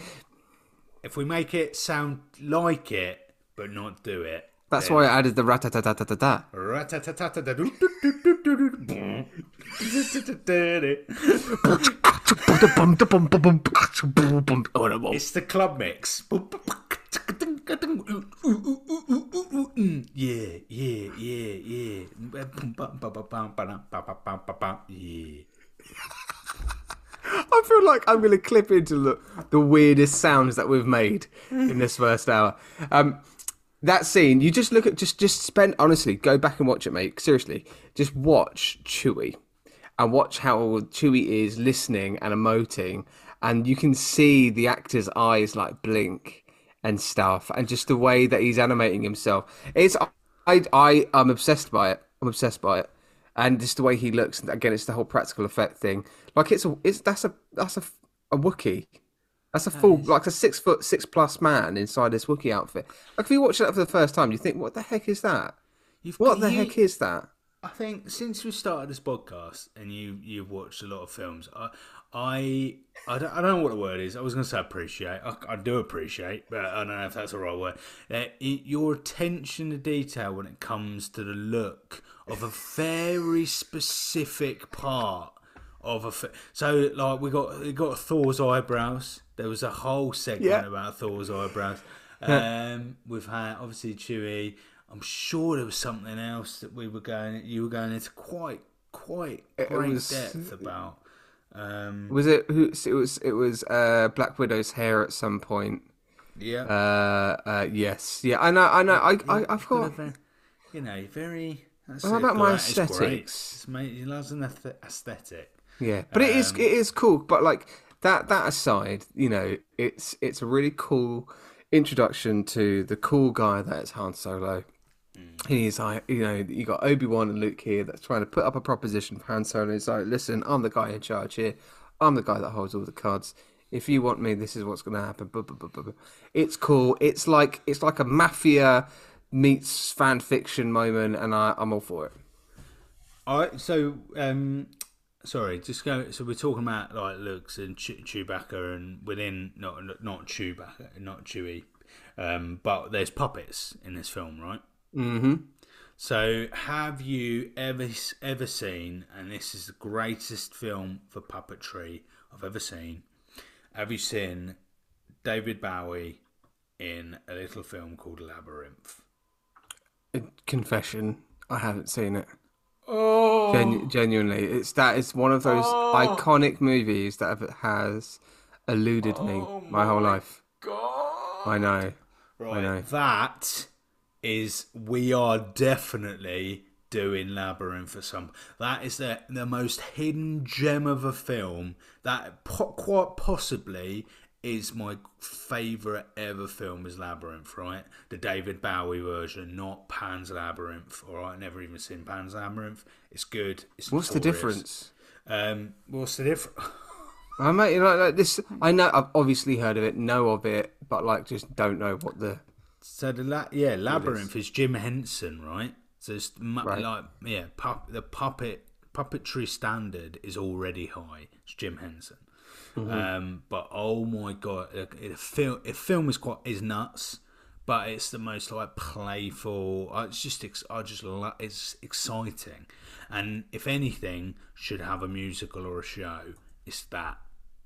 If we make it sound like it, but not do it, That's then- why I added the ratatatatata. It's the club mix. Yeah, yeah, yeah, yeah. Yeah. I feel like I'm going to clip into the, the weirdest sounds that we've made in this first hour. Um, that scene, you just look at, just just spend honestly, go back and watch it, mate. Seriously, just watch Chewie and watch how Chewie is listening and emoting, and you can see the actor's eyes like blink and stuff, and just the way that he's animating himself. It's I I I'm obsessed by it. I'm obsessed by it. And just the way he looks. Again, it's the whole practical effect thing. Like it's a, it's that's a that's a a Wookie. That's a full, like a six foot six plus man inside this Wookie outfit. Like if you watch that for the first time, you think, "What the heck is that? You've What the you- heck is that?" I think since we started this podcast and you you've watched a lot of films, I I I don't, I don't know what the word is. I was going to say appreciate. I, I do appreciate, but I don't know if that's the right word. Uh, it, your attention to detail when it comes to the look of a very specific part of a. Fi- so like we got we got Thor's eyebrows. There was a whole segment Yeah. about Thor's eyebrows. Um, we've had obviously Chewie. I'm sure there was something else that we were going. You were going into quite quite It great was- depth about. Um, Was it who? It was it was uh, Black Widow's hair at some point. yeah, Uh, uh, yes, yeah, I know, I know. I, I I've got. you know, very. That's What it, about my that is great. aesthetics? It's made, he loves an aesthetic. Yeah, but it is Um, it is cool. But like that that aside, you know, it's it's a really cool introduction to the cool guy that is Han Solo. Mm. He's like, you know, you got Obi Wan and Luke here that's trying to put up a proposition for Han Solo. He's like, listen, I'm the guy in charge here. I'm the guy that holds all the cards. If you want me, this is what's going to happen. It's cool. It's like it's like a mafia meets fan fiction moment, and I, I'm all for it. All right, so um, sorry, just go. So we're talking about like looks and Chew- Chewbacca, and within not not Chewbacca, not Chewie, um, but there's puppets in this film, right? Mm-hmm. So, have you ever ever seen? And this is the greatest film for puppetry I've ever seen. Have you seen David Bowie in a little film called Labyrinth? Confession, I haven't seen it. Oh, Genu- genuinely, it's that is one of those oh. iconic movies that have, has eluded me oh my whole life. God. I know. right. know. That is we are definitely doing Labyrinth for some. That is the the most hidden gem of a film that po- quite possibly is my favorite ever film is Labyrinth, right? The David Bowie version, not Pan's Labyrinth. All right, never even seen Pan's Labyrinth. It's good. It's What's the difference? Um, what's the difference? I might, you know, like this. I know. I've obviously heard of it, know of it, but like, just don't know what the. So the la- yeah, Labyrinth is Jim Henson, right? So it's Right. like yeah, pup- the puppet puppetry standard is already high. It's Jim Henson. Um, but oh my god, it film it film is quite is nuts, but it's the most like playful. uh, It's just I just it's exciting, and if anything should have a musical or a show, it's that.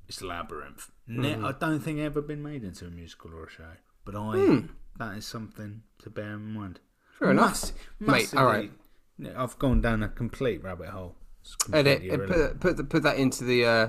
It's Labyrinth. Ne- I don't think ever been made into a musical or a show, but I that is something to bear in mind. Fair enough. Mass- Mate, alright. I've gone down a complete rabbit hole. It's Edit. completely uh. Put put, put that into the uh,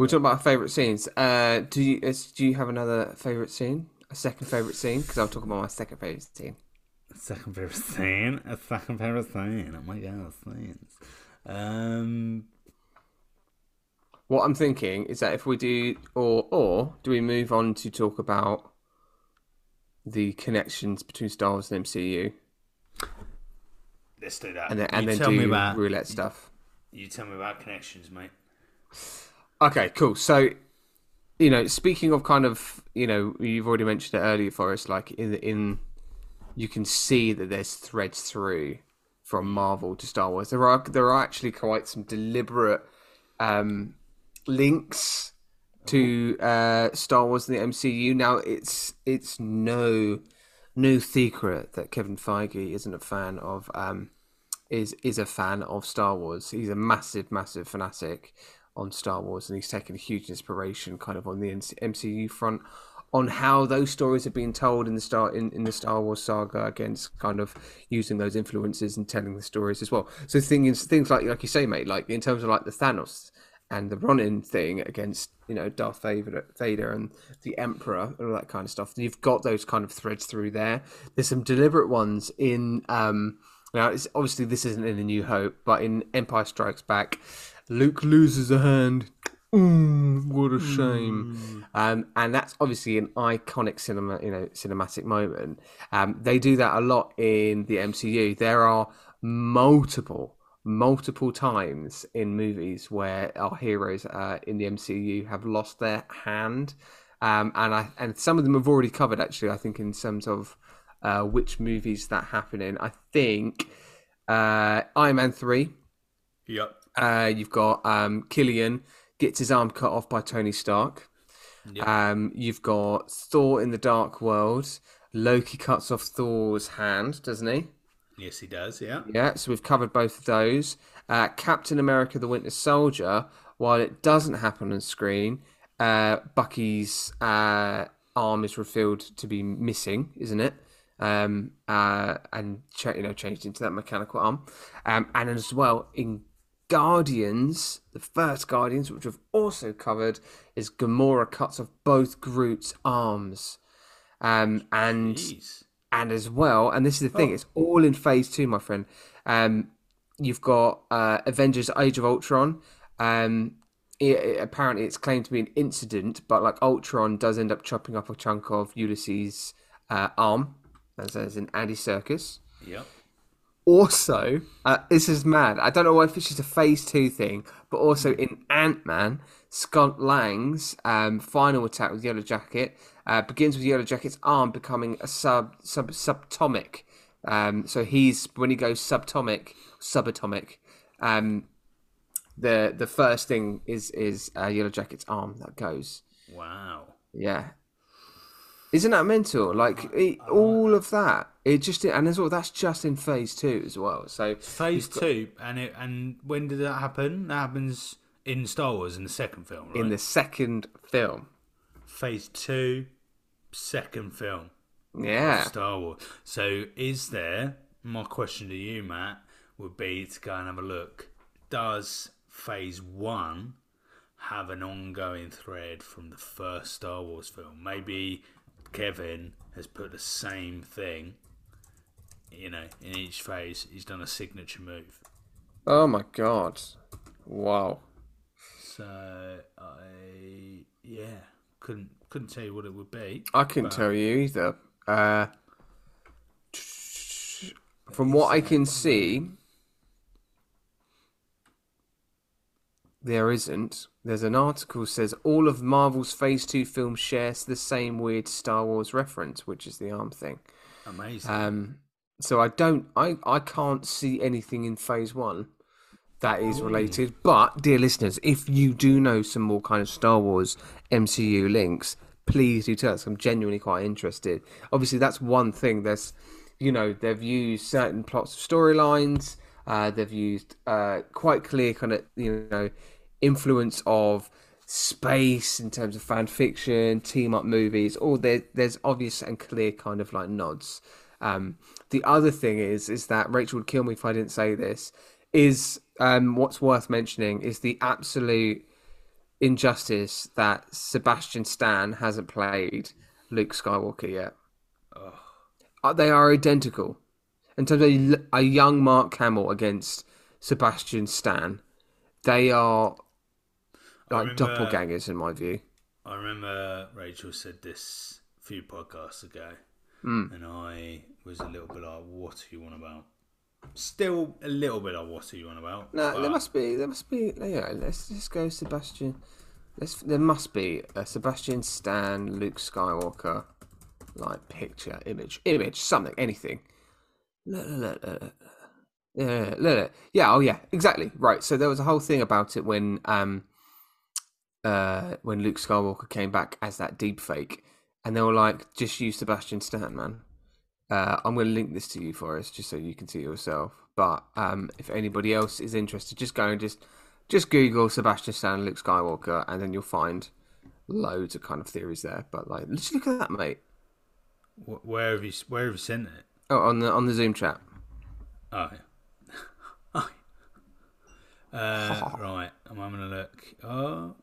We're talking about our favourite scenes. Uh, do you do you have another favourite scene? A second favourite scene? Because I'll talk about my second favourite scene. Second favorite scene. A second favorite scene. Oh my god, scenes. Um, What I'm thinking is that if we do, or or do we move on to talk about the connections between Star Wars and MCU, Let's do that. and then and then tell me do about roulette stuff? You tell me about connections, mate. Okay, cool. So, you know, speaking of kind of, you know, you've already mentioned it earlier, Forest. Like in in, you can see that there's threads through from Marvel to Star Wars. There are there are actually quite some deliberate um, links to uh, Star Wars and the MCU. Now, it's it's no no secret that Kevin Feige isn't a fan of um, is is a fan of Star Wars. He's a massive, massive fanatic on Star Wars, and he's taken a huge inspiration, kind of on the MCU front, on how those stories have been told in the Star in, in the Star Wars saga, against kind of using those influences and telling the stories as well. So things things like like you say, mate, like in terms of like the Thanos and the Ronan thing against you know Darth Vader, Vader and the Emperor and all that kind of stuff. You've got those kind of threads through there. There's some deliberate ones in. Um, now, it's, obviously, this isn't in A New Hope, but in Empire Strikes Back, Luke loses a hand. Mm, what a shame! Um, and that's obviously an iconic cinema, you know, cinematic moment. Um, they do that a lot in the MCU. There are multiple, multiple times in movies where our heroes uh, in the MCU have lost their hand, um, and I and some of them have already covered. Actually, I think in terms of uh, which movies that happen in. I think uh, Iron Man three. Yep. Uh, you've got um, Killian gets his arm cut off by Tony Stark. Yep. Um, you've got Thor in the Dark World. Loki cuts off Thor's hand, doesn't he? Yes, he does. Yeah. Yeah, so we've covered both of those. Uh, Captain America: The Winter Soldier. While it doesn't happen on screen, uh, Bucky's uh, arm is revealed to be missing, isn't it? Um, uh, and cha- you know changed into that mechanical arm. Um, and as well in Guardians, the first Guardians, which we've also covered, is Gamora cuts off both Groot's arms. Um, and Jeez. and as well, and this is the thing, it's all in phase two, my friend. Um, you've got uh, Avengers: Age of Ultron. Um, it, it- apparently, it's claimed to be an incident, but like Ultron does end up chopping up a chunk of Ulysses' uh, arm, as, as in Andy Serkis. Yep. Also, uh, this is mad. I don't know if it's just a phase two thing, but also in Ant Man, Scott Lang's um, final attack with Yellow Jacket uh, begins with Yellow Jacket's arm becoming a sub sub subatomic. Um, so he's when he goes subatomic, subatomic. Um, the the first thing is is uh, Yellow Jacket's arm that goes. Wow. Yeah. Isn't that mental? Like it, all of that, it just and as well that's just in phase two as well. So Phase two, and it and when did that happen? That happens in Star Wars in the second film, right? in the second film, Phase two, second film. yeah, Star Wars. So, is there? My question to you, Matt, would be to go and have a look. Does Phase One have an ongoing thread from the first Star Wars film? Maybe Kevin has put the same thing. You know, in each phase, he's done a signature move. Oh my god! Wow. So I, yeah, couldn't couldn't tell you what it would be. I couldn't tell you either. Uh, from what I can see, there isn't. There's an article says all of Marvel's Phase Two films shares the same weird Star Wars reference, which is the arm thing. Amazing. Um, so I don't, I, I can't see anything in Phase One that is related. But dear listeners, if you do know some more kind of Star Wars MCU links, please do tell us. I'm genuinely quite interested. Obviously, that's one thing. There's, you know, they've used certain plots of storylines. Uh, they've used uh, quite clear kind of, you know, influence of space in terms of fan fiction, team up movies. All there, there's obvious and clear kind of like nods. Um, the other thing is, is that Rachel would kill me if I didn't say this. Is um, what's worth mentioning is the absolute injustice that Sebastian Stan hasn't played Luke Skywalker yet. Uh, they are identical in terms of a young Mark Hamill against Sebastian Stan. They are like remember- doppelgangers in my view. I remember Rachel said this a few podcasts ago, Hmm. and I was a little bit like, "What are you on about?" Still a little bit like, "What are you on about?" No, there must be. There must be. Yeah, let's just go Sebastian. Let's. There must be a Sebastian Stan, Luke Skywalker, like picture, image, image, something, anything. Look, look, look, look, look. Yeah, look. yeah, oh yeah, exactly. Right. So there was a whole thing about it when um, uh, when Luke Skywalker came back as that deep fake, and they were like, just use Sebastian Stan, man. Uh, I'm going to link this to you for us, just so you can see it yourself. But um, if anybody else is interested, just go and just just Google Sebastian Stan, Luke Skywalker, and then you'll find loads of kind of theories there. But like, just look at that, mate. Where have you Where have you sent it? Oh, on the on the Zoom chat. Oh, yeah. Uh, right, I'm having a look. Oh,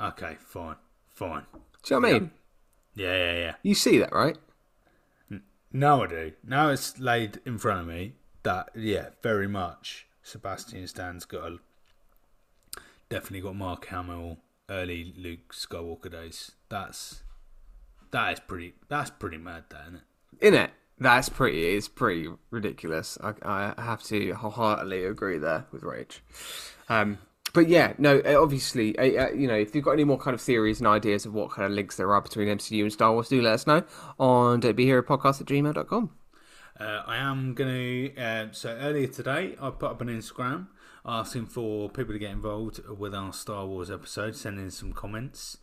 okay, fine, fine. Do you know what I mean? Yeah, yeah, yeah. You see that, right? Now I do. Now it's laid in front of me. That yeah, very much. Sebastian Stan's got a definitely got Mark Hamill early Luke Skywalker days. That's that is pretty. That's pretty mad, that isn't it? In it. That's pretty. It's pretty ridiculous. I, I have to wholeheartedly agree there with Rach. Um, but yeah, no. uh, Obviously, uh, uh, you know, if you've got any more kind of theories and ideas of what kind of links there are between MCU and Star Wars, do let us know on don't be podcast at gmail.com. Uh, I am going to. Uh, so earlier today, I put up an Instagram asking for people to get involved with our Star Wars episode, sending some comments.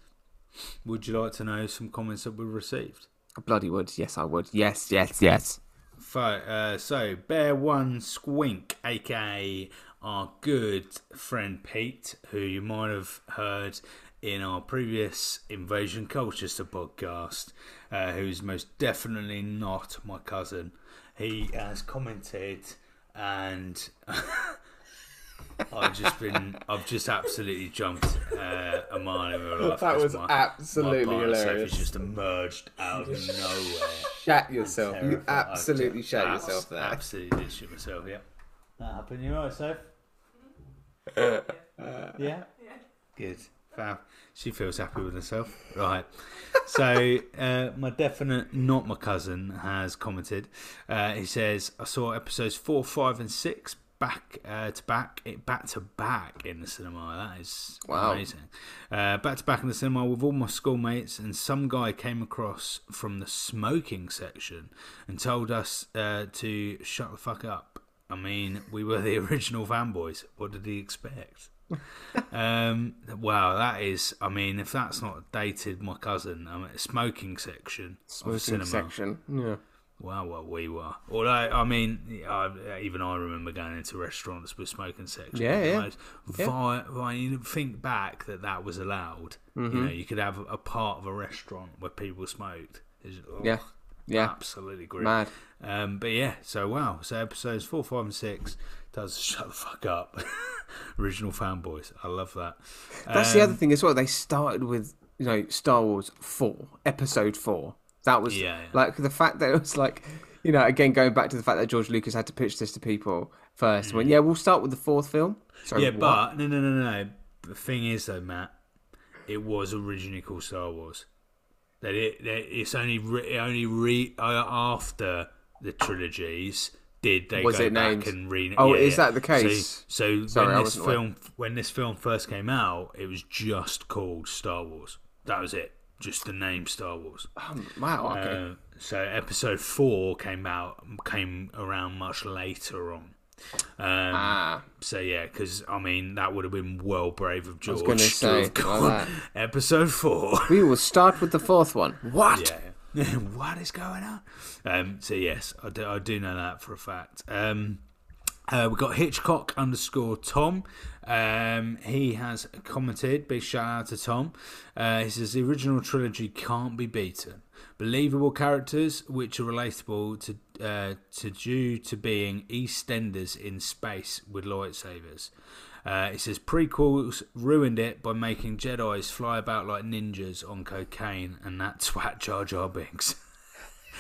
Would you like to know some comments that we received? I bloody would. Yes, I would. Yes, yes, yes. So, uh, so Bear One Squink, aka our good friend Pete, who you might have heard in our previous Invasion Cultures podcast, uh, who's most definitely not my cousin. He has commented, and I've just been, I've just absolutely jumped uh, a mile in my life. That was absolutely my hilarious. Just emerged out of nowhere. Shat yourself. You absolutely shat yourself there. Absolutely did shit myself, yeah. That happened, you right, Soph? Yeah? Good. Fab. She feels happy with herself. Right. So, uh, my definite, not my cousin, has commented. Uh, he says, I saw episodes 4, 5, and 6 back uh, to back, it back to back in the cinema. That is Wow. amazing. Uh, back to back in the cinema with all my schoolmates, and some guy came across from the smoking section and told us uh, to shut the fuck up. I mean, we were the original fanboys. What did he expect? um, wow, that is. I mean, if that's not dated, my cousin. I mean, smoking section of Smoking cinema. section. Yeah. Wow, well, we were. Although, I mean, I, even I remember going into restaurants with smoking sections. Yeah, yeah. Yeah. think back that that was allowed. Mm-hmm. You know, you could have a part of a restaurant where people smoked. Ugh, Yeah. Yeah. Absolutely great. Mad. Um, but yeah, so wow. So episodes four, five, and six does shut the fuck up. Original fanboys. I love that. That's the Um, other thing as well. They started with you know Star Wars four, Episode four. That was Yeah, yeah. like the fact that it was like you know again going back to the fact that George Lucas had to pitch this to people first. When yeah, we'll start with the fourth film. Sorry, Mm. yeah, what? but no, no, no, no. The thing is, though, Matt, it was originally called Star Wars. That it, that it's only re, it only re uh, after the trilogies did they Was go it back named? and re. Oh, yeah, is yeah. that the case? So, so Sorry, when this wasn't aware. film when this film first came out, it was just called Star Wars. That was it. Just the name Star Wars. Um, wow. Okay. Uh, so episode four came out came around much later on. Um, ah, so yeah, because I mean that would have been well brave of George gonna say, have like gone episode four. we will start with the fourth one. What? yeah, what is going on? Um, so yes, I do, I do know that for a fact. Um, uh, we got Hitchcock underscore Tom. Um, he has commented. Big shout out to Tom. Uh, he says the original trilogy can't be beaten. Believable characters which are relatable to uh, to due to being EastEnders in space with lightsabers. Uh, it says prequels ruined it by making Jedi's fly about like ninjas on cocaine and that twat Jar Jar Binks.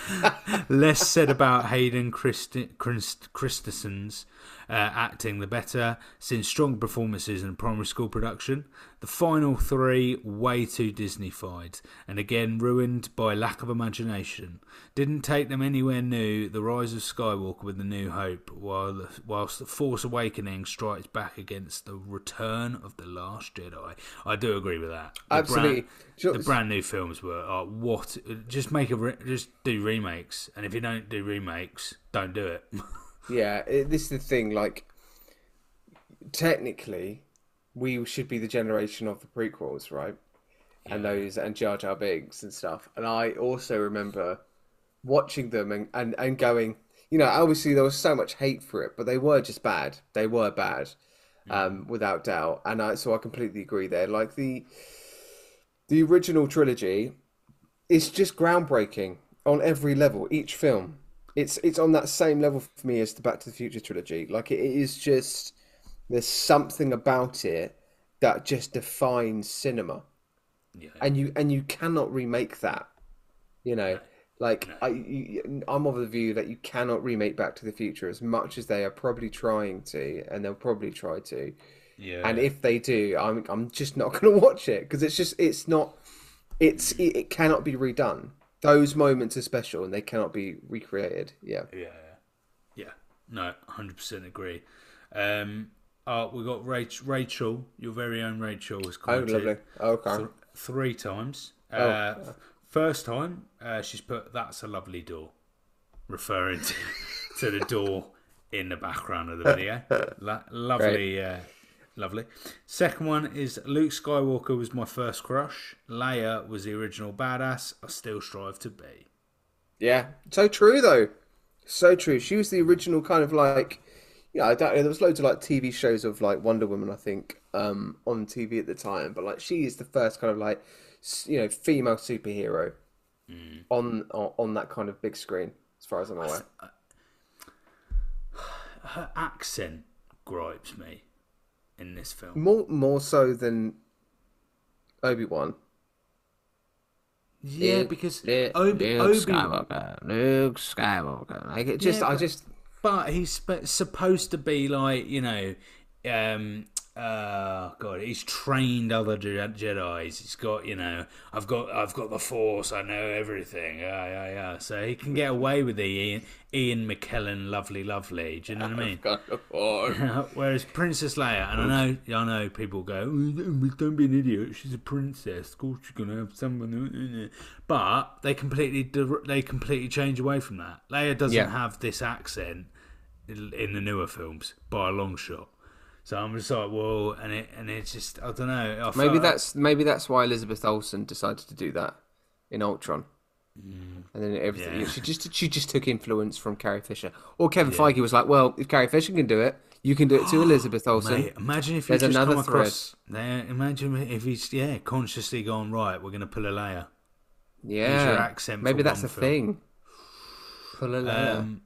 Less said about Hayden Christi- Christ- Christensen's Uh, acting, the better. Since strong performances in primary school production, the final three way too Disneyfied, and again ruined by lack of imagination. Didn't take them anywhere new. The Rise of Skywalker with the New Hope, while the, whilst the Force Awakening strikes back against the Return of the Last Jedi. I do agree with that. The Absolutely. Brand, the brand new films were what just make a re- just do remakes, and if you don't do remakes, don't do it. Yeah, it, this is the thing. Like, technically, we should be the generation of the prequels, right? And those and Jar Jar Binks and stuff. And I also remember watching them and, and, and going, you know, obviously there was so much hate for it, but they were just bad. They were bad, um, without doubt. And I, so I completely agree there. Like the the original trilogy is just groundbreaking on every level. Each film, it's it's on that same level for me as the Back to the Future trilogy. Like it is just there's something about it that just defines cinema, and you and you cannot remake that. You know, like I you, I'm of the view that you cannot remake Back to the Future as much as they are probably trying to, and they'll probably try to. yeah, And if they do, I'm I'm just not going to watch it because it's just it's not it's it, it cannot be redone. Those moments are special and they cannot be recreated. Yeah. Yeah, yeah, no, hundred percent agree. Um, uh, we got Rach- Rachel, your very own Rachel, has Oh, lovely. Okay. th- three times. Oh. Uh, First time, uh, she's put "That's a lovely door," referring to, to the door in the background of the video. Lo- lovely, uh, lovely. Second one is Luke Skywalker was my first crush. Leia was the original badass. I still strive to be. Yeah. So true though. So true. She was the original kind of like yeah, I don't know. There was loads of like TV shows of like Wonder Woman, I think, um, on TV at the time. But like, she is the first kind of like, you know, female superhero on, on on that kind of big screen, as far as I'm aware. Her accent gripes me in this film. More more so than Obi Wan. Yeah, because Luke, Obi, Luke Obi Skywalker, Luke Skywalker. Like it just, Yeah, I but- just, but he's supposed to be like you know, um, uh, God, he's trained other Jedi's. He's got you know, I've got, I've got the Force. I know everything. Yeah, yeah, yeah. So he can get away with the Ian, Ian McKellen, lovely, lovely. Do you know what I mean? got the Force. Whereas Princess Leia, and I know, I know people go, "Oh, "Don't be an idiot. She's a princess. Of course, she's gonna have someone." But they completely, they completely change away from that. Leia doesn't Yeah. have this accent in the newer films by a long shot. So I'm just like, well, and it, and it's just, I don't know. I Maybe that's maybe that's why Elizabeth Olsen decided to do that in Ultron. And then everything Mm. Yeah. she just she just took influence from Carrie Fisher. Or Kevin Feige was like, "Well, if Carrie Fisher can do it, you can do it too, Elizabeth Olsen." Mate, imagine if There's just another come across. There, imagine if he's yeah consciously gone right. We're gonna pull a Leia. yeah, your accent maybe that's a film. thing. Pull a Leia. Um,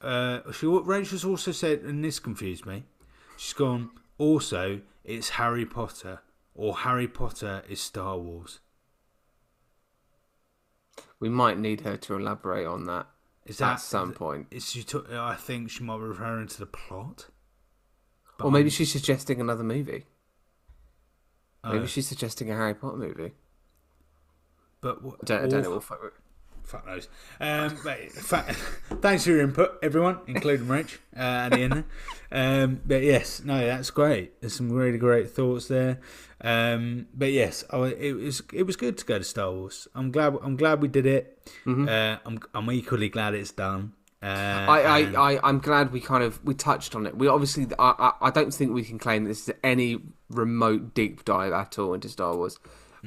uh, she Rachel's also said, and this confused me. She's gone. Also, it's Harry Potter, or Harry Potter is Star Wars. we might need her to elaborate on that Is at some point. Is she? T- I think she might be referring to the plot. But Or maybe I'm- she's suggesting another movie. Maybe Oh. she's suggesting a Harry Potter movie. But what, I don't, I don't know. fi- Fuck knows. Um, but fa- thanks for your input, everyone, including Rich uh, end. There. Um, but yes, no, that's great. There's some really great thoughts there. Um, but yes, I, it was it was good to go to Star Wars. I'm glad I'm glad we did it. Uh, I'm I'm equally glad it's done. Uh, Mm-hmm. I, and- I, I, I'm glad we kind of we touched on it. We obviously, I, I, I don't think we can claim this is any remote deep dive at all into Star Wars.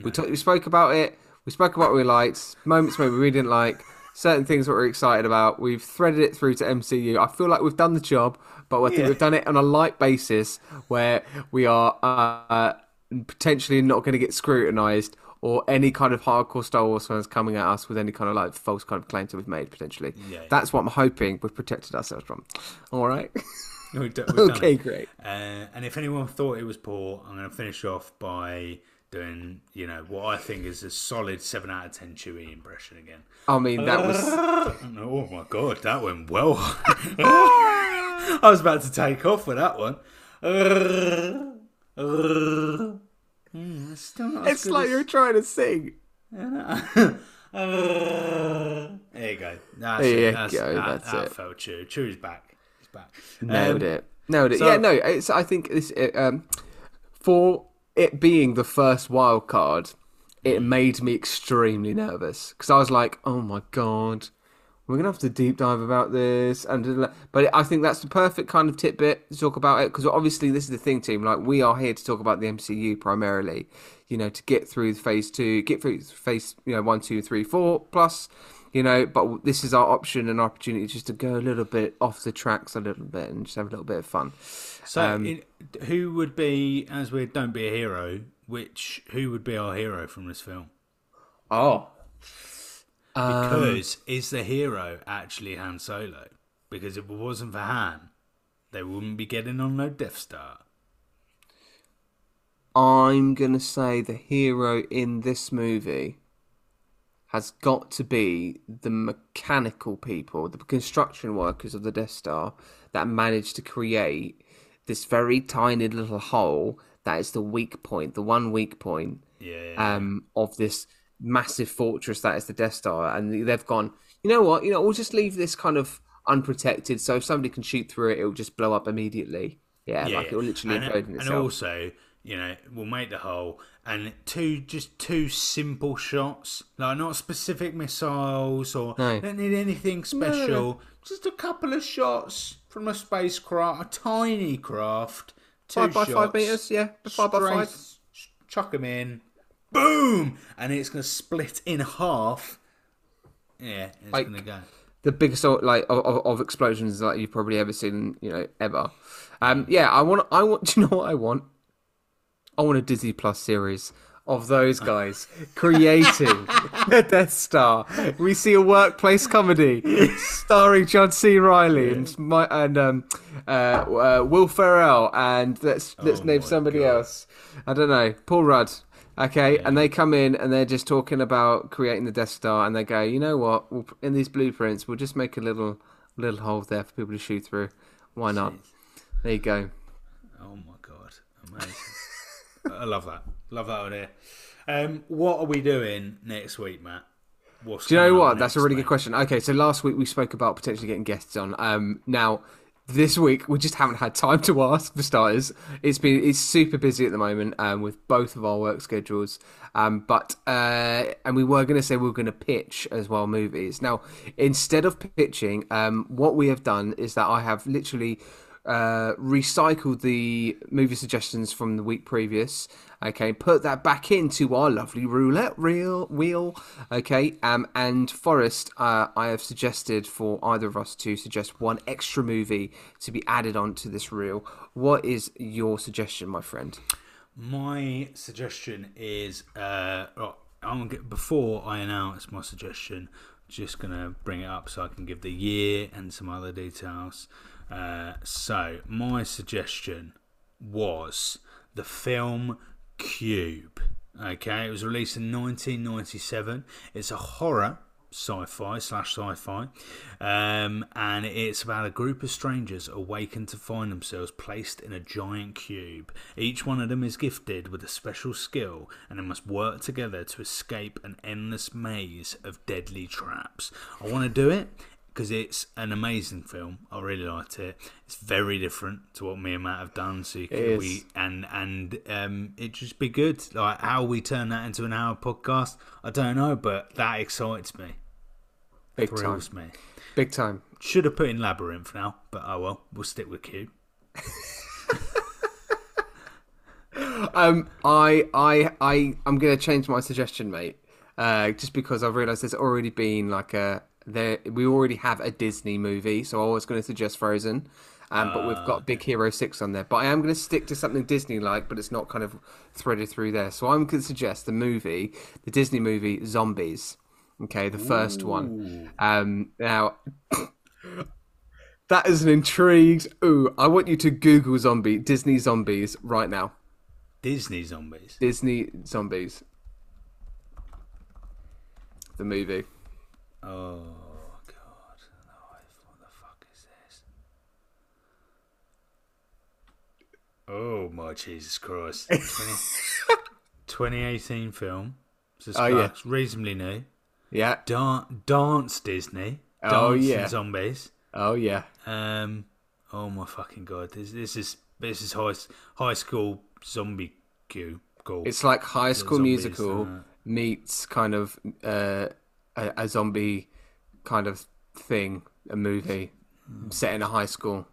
We, talk, we spoke about it. We spoke about what we liked, moments maybe we didn't like, certain things that we're excited about. We've threaded it through to MCU. I feel like we've done the job, but I think Yeah. we've done it on a light basis where we are uh, potentially not going to get scrutinised or any kind of hardcore Star Wars fans coming at us with any kind of like false kind of claims that we've made potentially. Yeah. That's what I'm hoping we've protected ourselves from. All right. We've we've Okay, great. Uh, and if anyone thought it was poor, I'm going to finish off by doing, you know, what I think is a solid seven out of ten Chewie impression again. I mean, that was. Oh my god, that went well. I was about to take off with that one. Mm, it's It's like as- you're trying to sing. there you go. That's There it. you That's, go, That, that's that it. felt Chew. Chew's back. He's back. Nailed Um, it. Nailed it. so- yeah, no, it's. I think this it, um, for it being the first wild card, it mm. made me extremely nervous because I was like, "Oh my god, we're gonna have to deep dive about this." And but I think that's the perfect kind of tidbit to talk about it because obviously this is the thing, team. Like we are here to talk about the MCU primarily. You know, to get through phase two, get through phase you know one, two, three, four plus you know but this is our option and opportunity just to go a little bit off the tracks a little bit and just have a little bit of fun So, Um, in, who would be, as we don't be a hero, which who would be our hero from this film? oh Because is the hero actually Han Solo? Because if it wasn't for Han, they wouldn't be getting on no Death Star. i'm gonna say the hero in this movie has got to be the mechanical people the construction workers of the death star that managed to create this very tiny little hole that is the weak point the one weak point Yeah. um, of this massive fortress that is the Death Star, and they've gone. You know what? You know, we'll just leave this kind of unprotected, so if somebody can shoot through it, it'll just blow up immediately. Yeah, like it will literally and, implode in and also, you know, we'll make the hole and two just two simple shots, like not specific missiles or No. don't need anything special. Just a couple of shots from a spacecraft, a tiny craft. Two Five by five meters, yeah, five by five. Chuck them in, boom, and it's gonna split in half. Yeah, it's Like- gonna go. the biggest like of, of, of explosions that you've probably ever seen, you know, ever. Um, yeah, I want. I want. Do you know what I want? I want a Disney Plus series of those guys creating the Death Star. We see a workplace comedy starring John C. Reilly and my, and um, uh, uh, Will Ferrell and let's let's Oh name somebody God. else. I don't know, Paul Rudd. Okay, and they come in and they're just talking about creating the Death Star, and they go, you know what? We'll, in these blueprints, we'll just make a little little hole there for people to shoot through. Why not? There you go. Oh my god, amazing! I love that. Love that idea. Um, what are we doing next week, Matt? What's Do you know what? That's a really mate? good question. Okay, so last week we spoke about potentially getting guests on. Um, now this week we just haven't had time to ask for starters. It's been it's super busy at the moment um, with both of our work schedules. Um, but uh, and we were going to say we were going to pitch as well movies. Now instead of pitching, um, what we have done is that I have literally uh, recycled the movie suggestions from the week previous. Okay, put that back into our lovely roulette reel wheel. Okay, um, and Forest, uh, I have suggested for either of us to suggest one extra movie to be added onto this reel. What is your suggestion, my friend? My suggestion is uh, I'm get, before I announce my suggestion. Just gonna bring it up so I can give the year and some other details. Uh, so my suggestion was the film Cube. Okay, it was released in 1997. It's a horror sci-fi slash sci-fi um, and it's about a group of strangers awakened to find themselves placed in a giant cube each one of them is gifted with a special skill and they must work together to escape an endless maze of deadly traps i want to do it because it's an amazing film. I really liked it. It's very different to what me and Matt have done. So you can, we and and um, it just be good. Like how we turn that into an hour podcast, I don't know, but that excites me, Big time. thrills me. Big time. Should have put in Labyrinth now, but oh well, we'll stick with Cube. Um, I, I, I, I'm gonna change my suggestion, mate. Uh, just because I've realised there's already been like a there. We already have a Disney movie, so I was going to suggest Frozen. Um, but we've got Big Hero Six on there. But I am going to stick to something Disney-like, but it's not kind of threaded through there. So I'm going to suggest the movie, the Disney movie Zombies. Okay, the first one. Um, now. That is an intrigued. Ooh, I want you to Google zombie Disney zombies right now. Disney zombies. Disney zombies. The movie. Oh god. What the fuck is this? Oh my Jesus Christ. 20, 2018 film. It's Oh, yeah. reasonably new. Yeah. Dan- dance Disney. Oh, yeah. zombies. Oh yeah. Um oh my fucking god. This this is this is high high school zombie queue. Cool. It's like High School zombies, Musical uh, meets kind of uh, a, a zombie kind of thing, a movie set in a high school.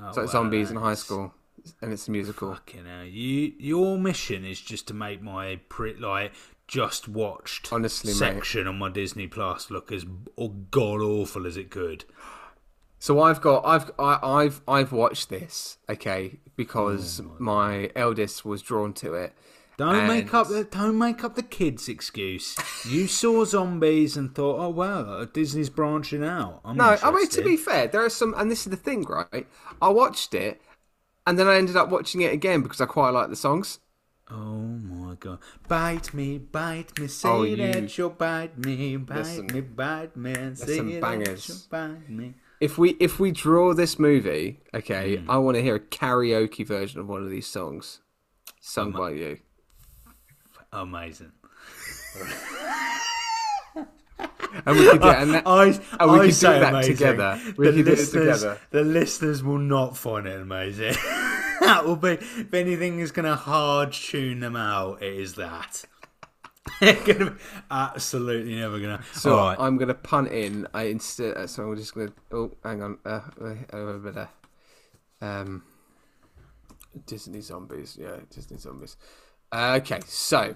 oh, It's like wow, zombies in high school, and it's a musical. Fucking hell. You, your mission is just to make my pre, like just watched Honestly, mate. section on my Disney Plus look as oh, god awful as it could. So I've got I've I, I've I've watched this okay because Oh my eldest was drawn to it. Don't make up the don't make up the kids' excuse. You saw zombies and thought, oh wow, Disney's branching out. I'm No, I mean to be fair, there are some, and this is the thing, right? I watched it, and then I ended up watching it again because I quite like the songs. Oh my god! Bite me, bite me, say Oh, you- that you'll bite me, bite Listen. me, bite me, and say some that bangers. you'll bite me. If we if we draw this movie, okay, Hmm. I want to hear a karaoke version of one of these songs, sung by you. Amazing. And we could do, and that, I, and we I could do that amazing. together. We the could do it together. The listeners will not find it amazing. that will be if anything is going to hard tune them out. It is that. To be absolutely never going to. So right. I'm gonna punt in. I instead. uh, So I'm just gonna. Oh, hang on. Uh, uh, bit of, um, Disney zombies. Yeah, Disney zombies. Okay, so.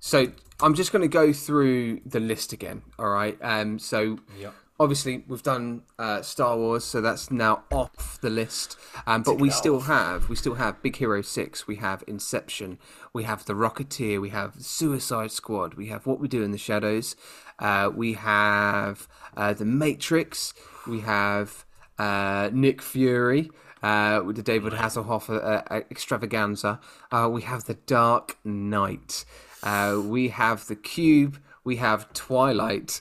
So I'm just going to go through the list again. All right. Um. So. Yep. Obviously, we've done uh, Star Wars, so that's now off the list. Um, but we still have, we still have Big Hero Six. We have Inception. We have The Rocketeer. We have Suicide Squad. We have What We Do in the Shadows. Uh, we have uh, The Matrix. We have uh, Nick Fury uh, with the David Hasselhoff uh, uh, extravaganza. Uh, we have The Dark Knight. Uh, we have The Cube. We have Twilight.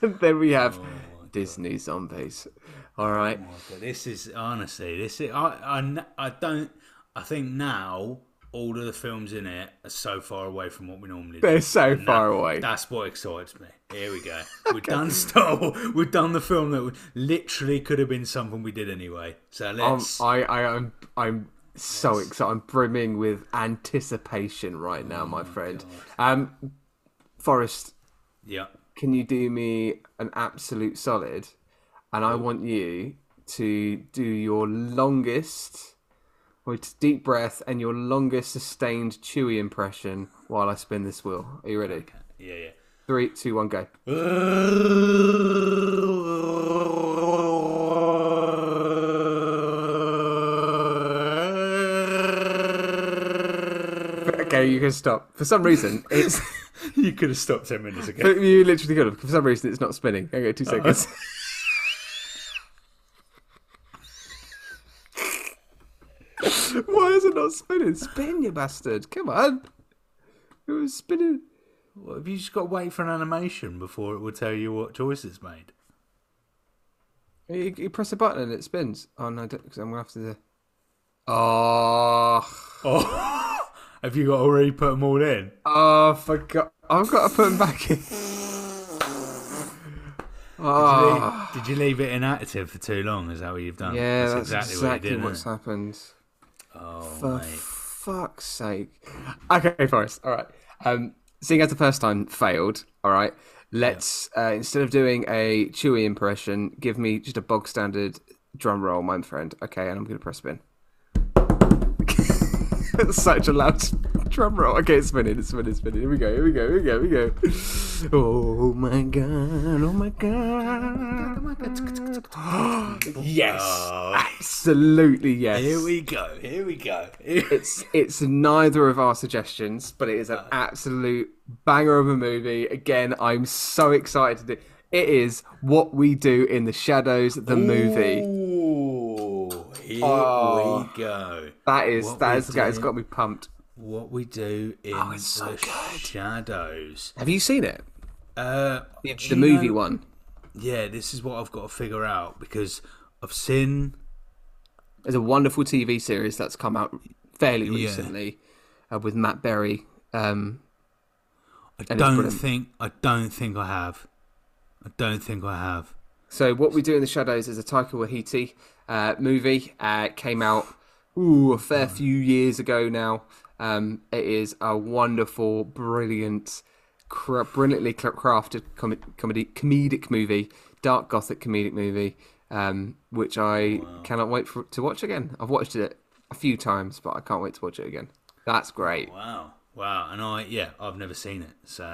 then we have Disney zombies. All right. But this is honestly, this is i i don't. I think now all of the films in it are so far away from what we normally do. They're so And far that- away. That's what excites me. Here we go. We've done Star Wars. We've done the film that literally could have been something we did anyway. So Um, let's. I, I, I'm, I'm so excited. I'm brimming with anticipation right now, my friend. Um, Forest, yeah. can you do me an absolute solid? And I want you to do your longest, it's deep breath, and your longest sustained Chewie impression while I spin this wheel. Are you ready? Yeah. Yeah. Three, two, one, go. Okay, you can stop. For some reason, it's you could have stopped ten minutes ago. you literally could have. For some reason, it's not spinning. Okay, two seconds. Why is it not spinning? Spin, you bastard! Come on. It was spinning. Well, have you just got to wait for an animation before it will tell you what choice it's made? You, you press a button and it spins. Oh no, because I'm gonna have to. Do... Ah. Oh, Oh, have you got already put them all in? oh, forgot. I've got to put them back in. Oh, Did you leave it inactive for too long? Is that what you've done? yeah, that's, exactly, what you did. what's it? happened. Oh, For mate. Fuck's sake. Okay, Forest. All right. Um, seeing as the first time failed, all right, let's, uh, instead of doing a Chewie impression, give me just a bog standard drum roll, my friend. Okay, and I'm going to press spin. Such a loud drum roll. Okay, it's spinning, it's spinning, it's spinning. Here we go, here we go, here we go, here we go. Oh my god, oh my god. yes, absolutely yes. Here we go. Here we go. It's it's neither of our suggestions, but it is an absolute banger of a movie. Again, I'm so excited to do. It is what we do in the shadows, the movie. Ooh, here Here Oh. we go. That is What that is that has got me pumped. What we do in Oh, so the good. shadows. Have you seen it? Uh, The, the movie know- one. Yeah, this is what I've got to figure out because I've seen. There's a wonderful TV series that's come out fairly Yeah. recently uh, with Matt Berry. Um, I don't think. I don't think I have. I don't think I have. so what we do in the shadows is a Taika Waititi uh, movie. Uh, it came out ooh, a fair few years ago now. Um, it is a wonderful, brilliant, brilliantly crafted com- comedy comedic movie, dark gothic comedic movie, um, which I cannot wait for to watch again. I've watched it a few times, but I can't wait to watch it again. That's great. Wow, wow, and I yeah, I've never seen it, so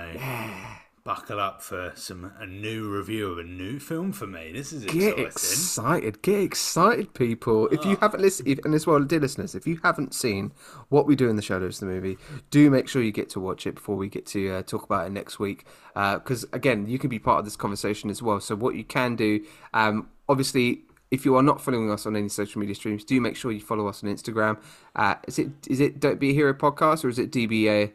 buckle up for some a new review of a new film for me. This is Get exciting. excited, get excited, people! If you haven't listened, and as well, dear listeners, if you haven't seen what we do in the shadows, of the movie, do make sure you get to watch it before we get to uh, talk about it next week. Because again, you can be part of this conversation as well. So what you can do, um, obviously, if you are not following us on any social media streams, do make sure you follow us on Instagram. Uh, is it is it Don't Be a Hero podcast or is it DBA?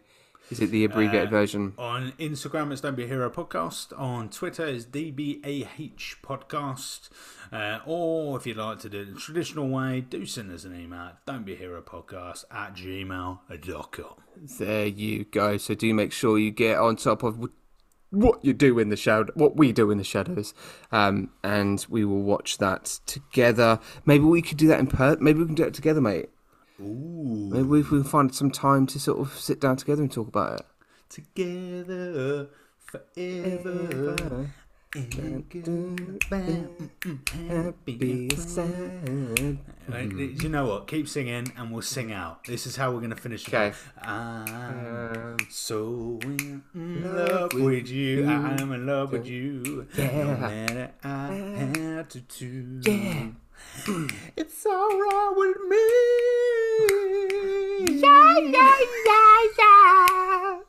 Is it the abbreviated Uh, version? On Instagram, it's Don't Be a Hero Podcast. On Twitter, it's DBAH Podcast. Uh, or if you'd like to do it the traditional way, do send us an email Don't Be a Hero Podcast at gmail.com. There you go. So do make sure you get on top of what you do in the shadow, what we do in the shadows, um, and we will watch that together. Maybe we could do that in per. Maybe we can do it together, mate. Ooh. Maybe we can find some time to sort of sit down together and talk about it. Together forever. in good band, happy sad. Right, You know what? Keep singing and we'll sing out. This is how we're going to finish it. Okay. I'm um, so in love with you. I'm in love with you. No Yeah. matter I have to do. Yeah. It's alright with me. Yeah, yeah, yeah, yeah.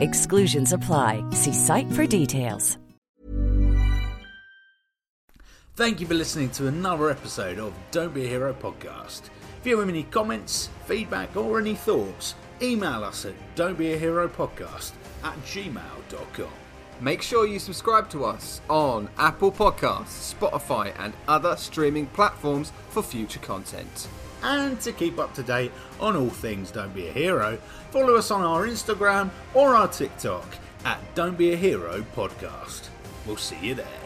Exclusions apply. See site for details. Thank you for listening to another episode of Don't Be a Hero podcast. If you have any comments, feedback, or any thoughts, email us at don'tbeahero podcast at gmail.com. Make sure you subscribe to us on Apple Podcasts, Spotify, and other streaming platforms for future content. And to keep up to date on all things Don't Be a Hero, follow us on our Instagram or our TikTok at Don't Be a Hero podcast. We'll see you there.